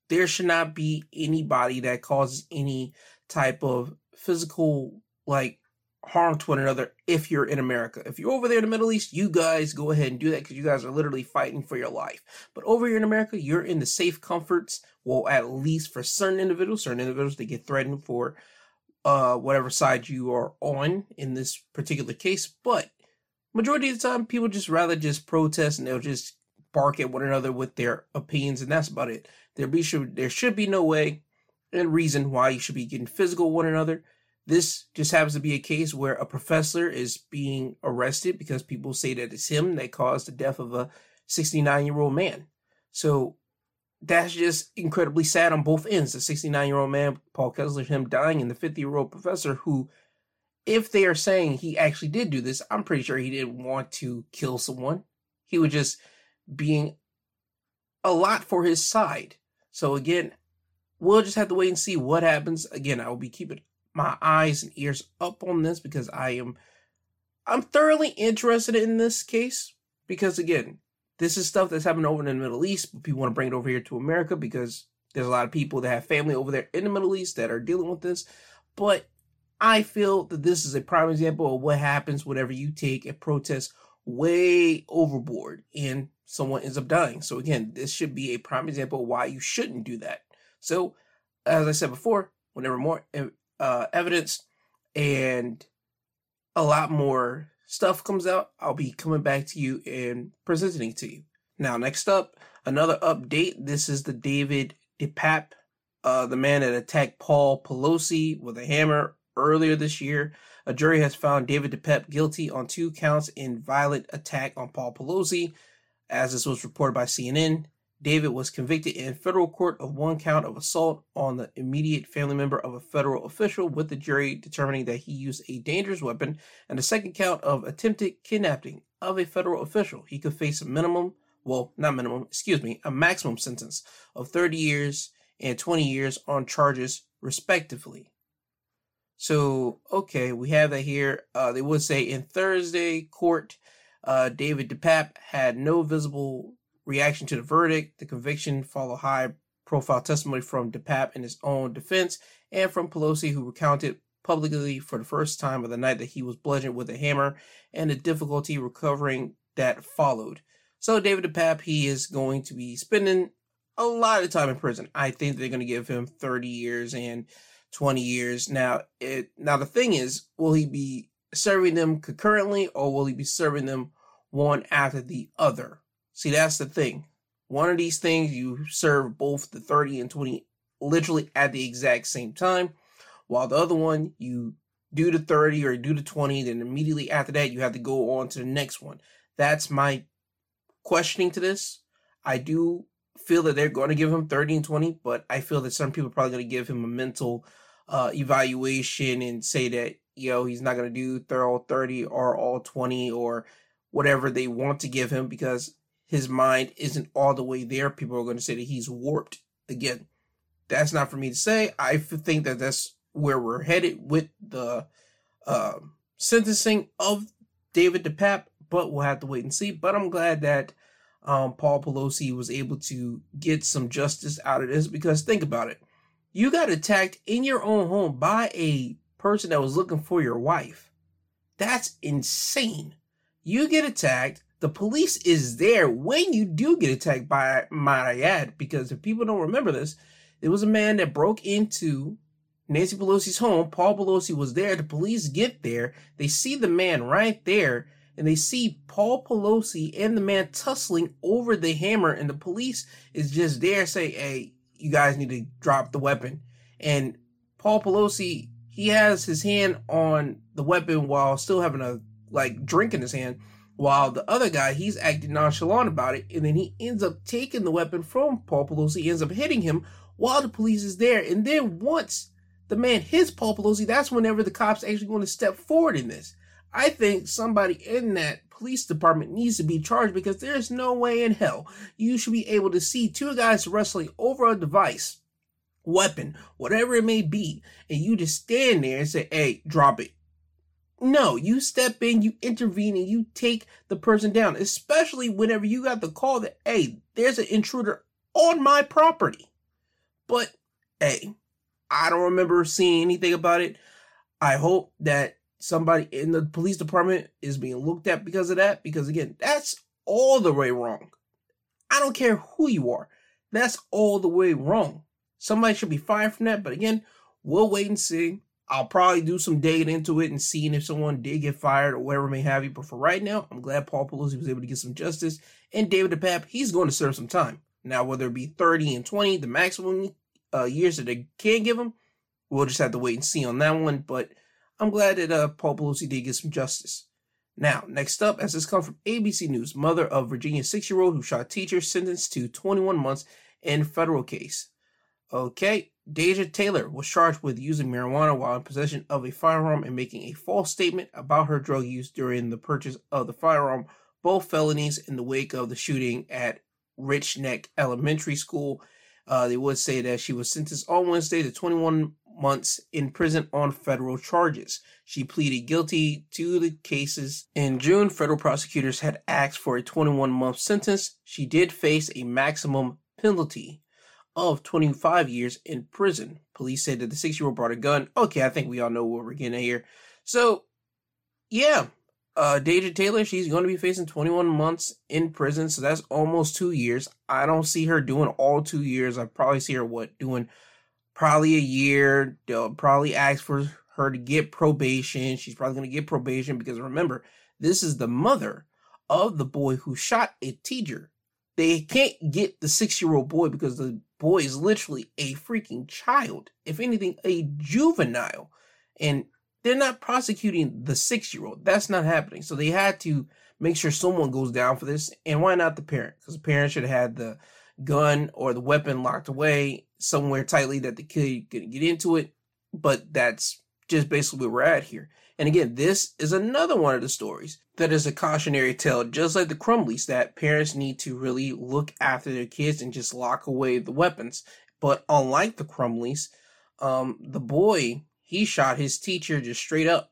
there should not be anybody that causes any type of physical like harm to one another if you're in America. If you're over there in the Middle East, you guys go ahead and do that because you guys are literally fighting for your life. But over here in America, you're in the safe comforts. Well, at least for certain individuals, certain individuals, they get threatened for uh, whatever side you are on in this particular case. But majority of the time, people just rather just protest and they'll just bark at one another with their opinions, and that's about it. There be should there should be no way and reason why you should be getting physical with one another this just happens to be a case where a professor is being arrested because people say that it's him that caused the death of a 69 year old man. So that's just incredibly sad on both ends. The 69 year old man, Paul Kessler, him dying, and the 50 year old professor who, if they are saying he actually did do this, I'm pretty sure he didn't want to kill someone. He was just being a lot for his side. So again, we'll just have to wait and see what happens. Again, I will be keeping my eyes and ears up on this because I am I'm thoroughly interested in this case because again, this is stuff that's happening over in the Middle East, but people want to bring it over here to America because there's a lot of people that have family over there in the Middle East that are dealing with this. But I feel that this is a prime example of what happens whenever you take a protest way overboard and someone ends up dying. So again, this should be a prime example why you shouldn't do that. So, as I said before, whenever more uh, evidence and a lot more stuff comes out, I'll be coming back to you and presenting to you. Now, next up, another update. This is the David DePape, uh, the man that attacked Paul Pelosi with a hammer earlier this year. A jury has found David DePape guilty on two counts in violent attack on Paul Pelosi, as this was reported by CNN. David was convicted in federal court of one count of assault on the immediate family member of a federal official, with the jury determining that he used a dangerous weapon, and the second count of attempted kidnapping of a federal official. He could face a minimum, well, not minimum, excuse me, a maximum sentence of 30 years and 20 years on charges, respectively. So, okay, we have that here. Uh, they would say in Thursday court, uh, David DePape had no visible reaction to the verdict. The conviction followed high profile testimony from DePape in his own defense and from Pelosi, who recounted publicly for the first time of the night that he was bludgeoned with a hammer and the difficulty recovering that followed. So David DePape, he is going to be spending a lot of time in prison. I think they're going to give him 30 years and 20 years. Now, it now the thing is, will he be serving them concurrently or will he be serving them one after the other? See, that's the thing. One of these things you serve both the 30 and 20 literally at the exact same time, while the other one you do the 30 or do the 20, then immediately after that you have to go on to the next one. That's my questioning to this. I do feel that they're going to give him 30 and 20, but I feel that some people are probably going to give him a mental uh, evaluation and say that, you know, he's not going to do thorough 30 or all 20 or whatever they want to give him because his mind isn't all the way there. People are going to say that he's warped. Again, that's not for me to say. I think that that's where we're headed with the uh, sentencing of David DePape, but we'll have to wait and see. But I'm glad that um, Paul Pelosi was able to get some justice out of this because think about it. You got attacked in your own home by a person that was looking for your wife. That's insane. You get attacked. The police is there when you do get attacked by my ad because if people don't remember this, it was a man that broke into Nancy Pelosi's home. Paul Pelosi was there. The police get there. They see the man right there and they see Paul Pelosi and the man tussling over the hammer, and the police is just there say, "Hey, you guys need to drop the weapon." And Paul Pelosi, he has his hand on the weapon while still having a like drink in his hand, while the other guy he's acting nonchalant about it, and then he ends up taking the weapon from Paul Pelosi, ends up hitting him while the police is there, and then once the man hits Paul Pelosi, that's whenever the cops actually going to step forward in this. I think somebody in that police department needs to be charged because there's no way in hell you should be able to see two guys wrestling over a device, weapon, whatever it may be, and you just stand there and say, hey, drop it. No, you step in, you intervene, and you take the person down, especially whenever you got the call that, hey, there's an intruder on my property. But, hey, I don't remember seeing anything about it. I hope that somebody in the police department is being looked at because of that. Because again, that's all the way wrong. I don't care who you are. That's all the way wrong. Somebody should be fired from that. But again, we'll wait and see. I'll probably do some digging into it and seeing if someone did get fired or whatever may have you. But for right now, I'm glad Paul Pelosi was able to get some justice. And David DePape, he's going to serve some time. Now, whether it be 30 and 20, the maximum uh, years that they can give him, we'll just have to wait and see on that one. But I'm glad that uh, Paul Pelosi did get some justice. Now, next up, as this comes from ABC News, mother of Virginia six-year-old who shot teacher sentenced to 21 months in federal case. Okay, Deja Taylor was charged with using marijuana while in possession of a firearm and making a false statement about her drug use during the purchase of the firearm, both felonies in the wake of the shooting at Rich Neck Elementary School. Uh, they would say that she was sentenced on Wednesday to 21 months in prison on federal charges. She pleaded guilty to the cases. In June, federal prosecutors had asked for a 21 month sentence. She did face a maximum penalty of 25 years in prison. Police said that the six year old brought a gun. Okay, I think we all know what we're getting at here. So, yeah, uh, Deja Taylor, she's going to be facing 21 months in prison. So that's almost two years. I don't see her doing all two years. I probably see her, what, doing probably a year. They'll probably ask for her to get probation. She's probably going to get probation because remember, this is the mother of the boy who shot a teacher. They can't get the six year old boy because the boy is literally a freaking child. If anything, a juvenile. And they're not prosecuting the six year old. That's not happening. So they had to make sure someone goes down for this. And why not the parent? Because the parent should have had the gun or the weapon locked away somewhere tightly that the kid couldn't get into it. But that's just basically where we're at here. And again, this is another one of the stories that is a cautionary tale, just like the Crumbleys, that parents need to really look after their kids and just lock away the weapons. But unlike the Crumbleys, um, the boy, he shot his teacher just straight up.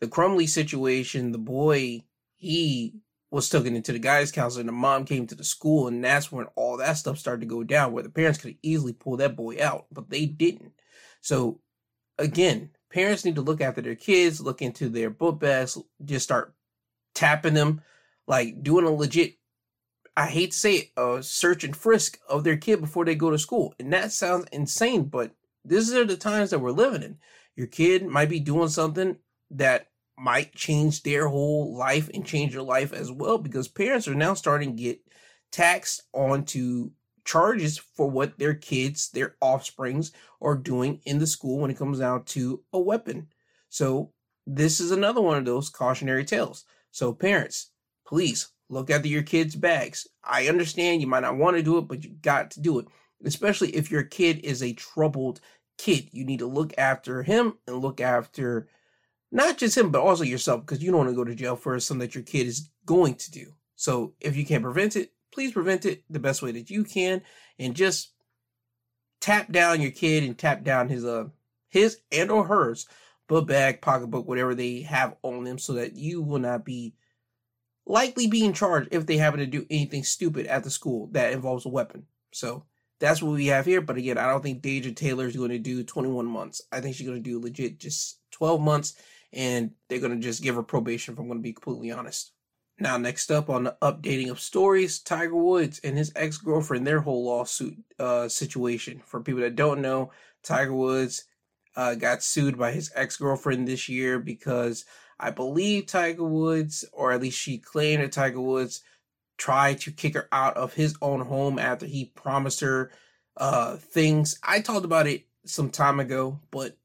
The Crumbley situation, the boy, he was taken into the guidance counselor and the mom came to the school and that's when all that stuff started to go down where the parents could easily pull that boy out but they didn't so again parents need to look after their kids look into their book bags just start tapping them like doing a legit i hate to say it a search and frisk of their kid before they go to school and that sounds insane but These are the times that we're living in. Your kid might be doing something that might change their whole life and change your life as well because parents are now starting to get taxed onto charges for what their kids, their offsprings are doing in the school when it comes down to a weapon. So this is another one of those cautionary tales. So parents, please look after your kids' bags. I understand you might not want to do it, but you got to do it. Especially if your kid is a troubled kid. You need to look after him and look after not just him, but also yourself, because you don't want to go to jail for something that your kid is going to do. So if you can't prevent it, please prevent it the best way that you can and just tap down your kid and tap down his uh his and or hers book bag, pocketbook, whatever they have on them so that you will not be likely being charged if they happen to do anything stupid at the school that involves a weapon. So that's what we have here. But again, I don't think Deja Taylor is going to do 21 months. I think she's going to do legit just 12 months and they're going to just give her probation if I'm going to be completely honest. Now, next up on the updating of stories, Tiger Woods and his ex girlfriend, their whole lawsuit uh, situation. For people that don't know, Tiger Woods uh, got sued by his ex girlfriend this year because I believe Tiger Woods, or at least she claimed that Tiger Woods tried to kick her out of his own home after he promised her uh, things. I talked about it some time ago, but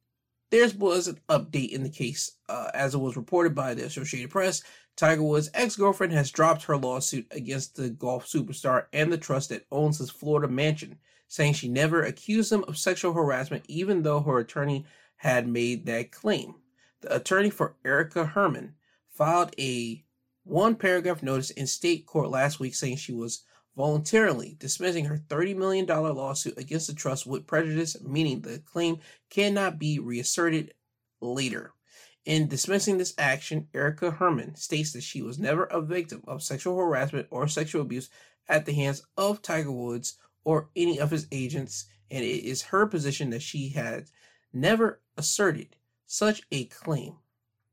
there was an update in the case. Uh, as it was reported by the Associated Press, Tiger Woods' ex girlfriend has dropped her lawsuit against the golf superstar and the trust that owns his Florida mansion saying she never accused him of sexual harassment, even though her attorney had made that claim. The attorney for Erica Herman filed a one paragraph notice in state court last week saying she was voluntarily dismissing her $30 million lawsuit against the trust with prejudice, meaning the claim cannot be reasserted later. In dismissing this action, Erica Herman states that she was never a victim of sexual harassment or sexual abuse at the hands of Tiger Woods or any of his agents, and it is her position that she had never asserted such a claim,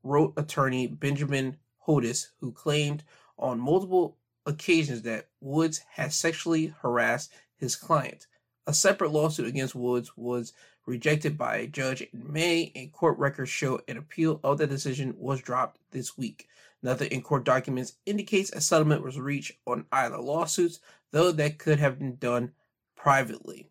wrote attorney Benjamin Hodas, who claimed on multiple occasions that Woods had sexually harassed his client. A separate lawsuit against Woods was rejected by a judge in May, and court records show an appeal of the decision was dropped this week. Nothing in court documents indicates a settlement was reached on either lawsuits, though that could have been done privately.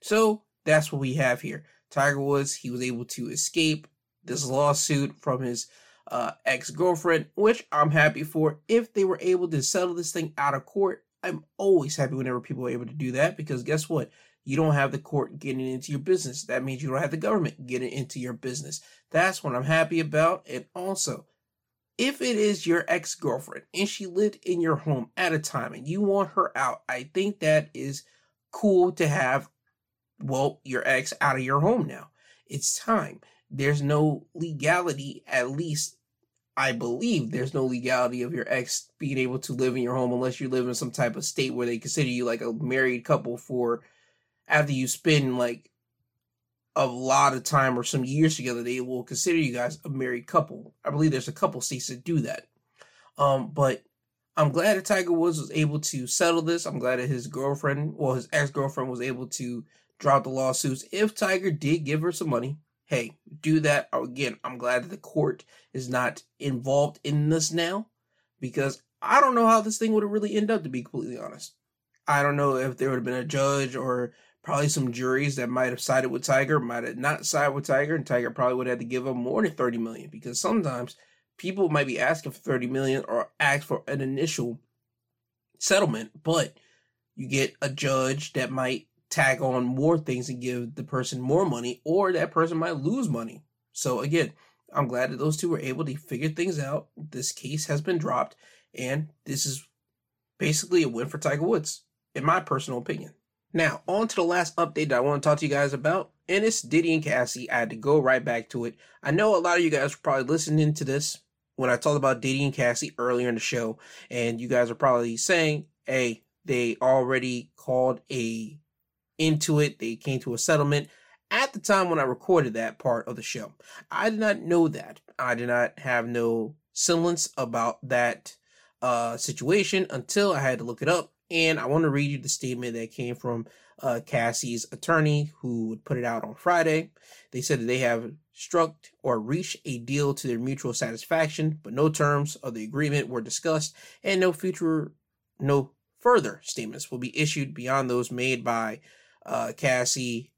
So that's what we have here. Tiger Woods, he was able to escape this lawsuit from his uh, ex girlfriend, which I'm happy for. If they were able to settle this thing out of court, I'm always happy whenever people are able to do that because guess what? You don't have the court getting into your business. That means you don't have the government getting into your business. That's what I'm happy about. And also, if it is your ex girlfriend and she lived in your home at a time and you want her out, I think that is cool to have, well, your ex out of your home now. It's time. There's no legality, at least I believe there's no legality of your ex being able to live in your home unless you live in some type of state where they consider you like a married couple for after you spend like a lot of time or some years together, they will consider you guys a married couple. I believe there's a couple states that do that. Um, but I'm glad that Tiger Woods was able to settle this. I'm glad that his girlfriend, well, his ex girlfriend was able to drop the lawsuits. If Tiger did give her some money, hey, do that. Again, I'm glad that the court is not involved in this now because I don't know how this thing would have really ended up, to be completely honest. I don't know if there would have been a judge or probably some juries that might have sided with Tiger, might have not sided with Tiger, and Tiger probably would have had to give up more than 30 million because sometimes people might be asking for 30 million or ask for an initial settlement, but you get a judge that might tag on more things and give the person more money, or that person might lose money. So again, I'm glad that those two were able to figure things out. This case has been dropped, and this is basically a win for Tiger Woods, in my personal opinion. Now, on to the last update that I want to talk to you guys about, and it's Diddy and Cassie. I had to go right back to it. I know a lot of you guys were probably listening to this when I talked about Diddy and Cassie earlier in the show, and you guys are probably saying, hey, they already called a into it, they came to a settlement at the time when I recorded that part of the show. I did not know that. I did not have no semblance about that uh, situation until I had to look it up. And I want to read you the statement that came from uh, Cassie's attorney, who put it out on Friday. They said that they have struck or reached a deal to their mutual satisfaction, but no terms of the agreement were discussed, and no future, no further statements will be issued beyond those made by uh, Cassie,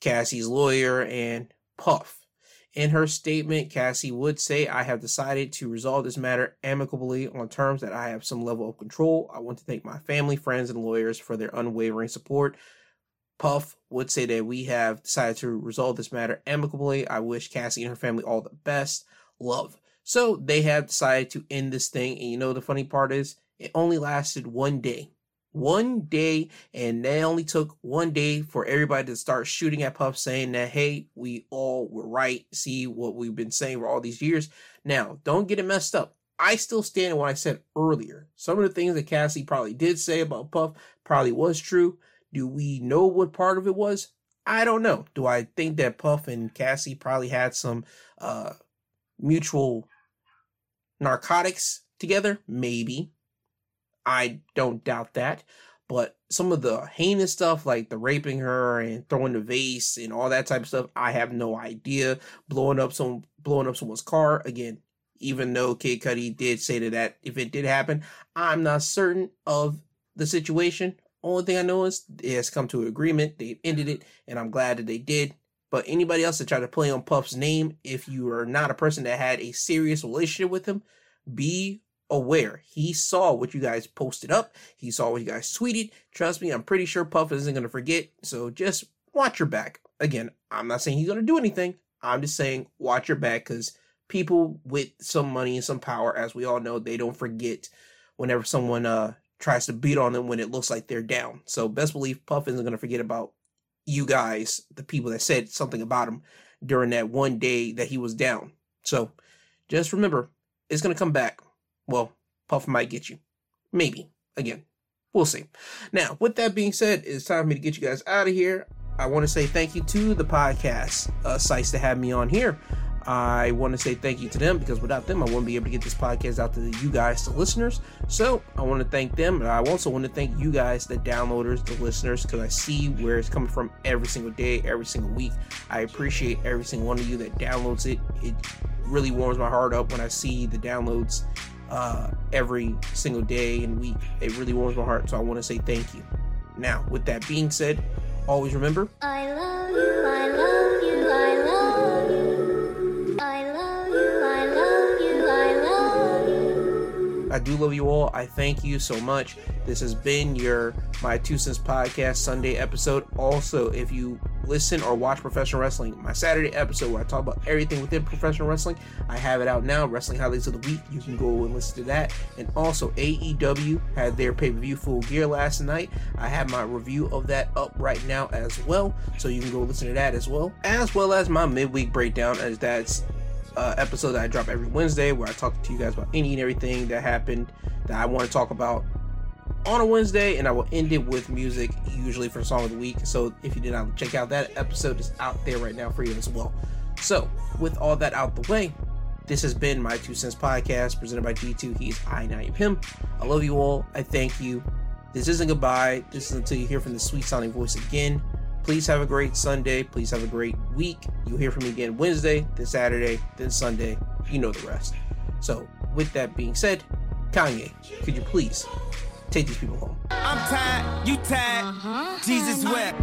Cassie's lawyer, and Puff. In her statement, Cassie would say, I have decided to resolve this matter amicably on terms that I have some level of control. I want to thank my family, friends, and lawyers for their unwavering support. Puff would say that we have decided to resolve this matter amicably. I wish Cassie and her family all the best. Love. So they have decided to end this thing. And you know, the funny part is, it only lasted one day. One day, and they only took one day for everybody to start shooting at Puff saying that, hey, we all were right. See what we've been saying for all these years. Now, don't get it messed up. I still stand on what I said earlier. Some of the things that Cassie probably did say about Puff probably was true. Do we know what part of it was? I don't know. Do I think that Puff and Cassie probably had some uh, mutual narcotics together? Maybe. I don't doubt that. But some of the heinous stuff, like the raping her and throwing the vase and all that type of stuff, I have no idea. Blowing up some, blowing up someone's car again. Even though Kid Cudi did say that, that if it did happen, I'm not certain of the situation only thing I know is it has come to an agreement. They've ended it, and I'm glad that they did. But anybody else that tried to play on Puff's name, if you are not a person that had a serious relationship with him, be aware. He saw what you guys posted up. He saw what you guys tweeted. Trust me, I'm pretty sure Puff isn't going to forget. So just watch your back. Again, I'm not saying he's going to do anything. I'm just saying watch your back because people with some money and some power, as we all know, they don't forget whenever someone uh tries to beat on them when it looks like they're down. So best believe Puff isn't going to forget about you guys, the people that said something about him during that one day that he was down. So just remember, it's going to come back. Well, Puff might get you. Maybe. Again, we'll see. Now, with that being said, it's time for me to get you guys out of here. I want to say thank you to the podcast uh, sites to have me on here. I want to say thank you to them because without them, I wouldn't be able to get this podcast out to you guys, the listeners. So I want to thank them. And I also want to thank you guys, the downloaders, the listeners, because I see where it's coming from every single day, every single week. I appreciate every single one of you that downloads it. It really warms my heart up when I see the downloads uh, every single day and week. It really warms my heart. So I want to say thank you. Now, with that being said, always remember I love you, I love you, I do love you all. I thank you so much. This has been your My Two Cents Podcast Sunday episode. Also, if you listen or watch professional wrestling, my Saturday episode where I talk about everything within professional wrestling, I have it out now. Wrestling Highlights of the Week. You can go and listen to that. And also, AEW had their pay per view full gear last night. I have my review of that up right now as well. So you can go listen to that as well. As well as my midweek breakdown, as that's uh, episode that I drop every Wednesday where I talk to you guys about any and everything that happened that I want to talk about on a Wednesday, and I will end it with music, usually for Song of the Week. So if you did not check out that episode, it's out there right now for you as well. So, with all that out the way, this has been my Two Cents Podcast presented by G2. He's I, now am him. I love you all. I thank you. This isn't goodbye. This is until you hear from the sweet sounding voice again. Please have a great Sunday. Please have a great week. You'll hear from me again Wednesday, then Saturday, then Sunday. You know the rest. So, with that being said, Kanye, could you please take these people home? I'm tired, you tired, uh-huh. Jesus wept.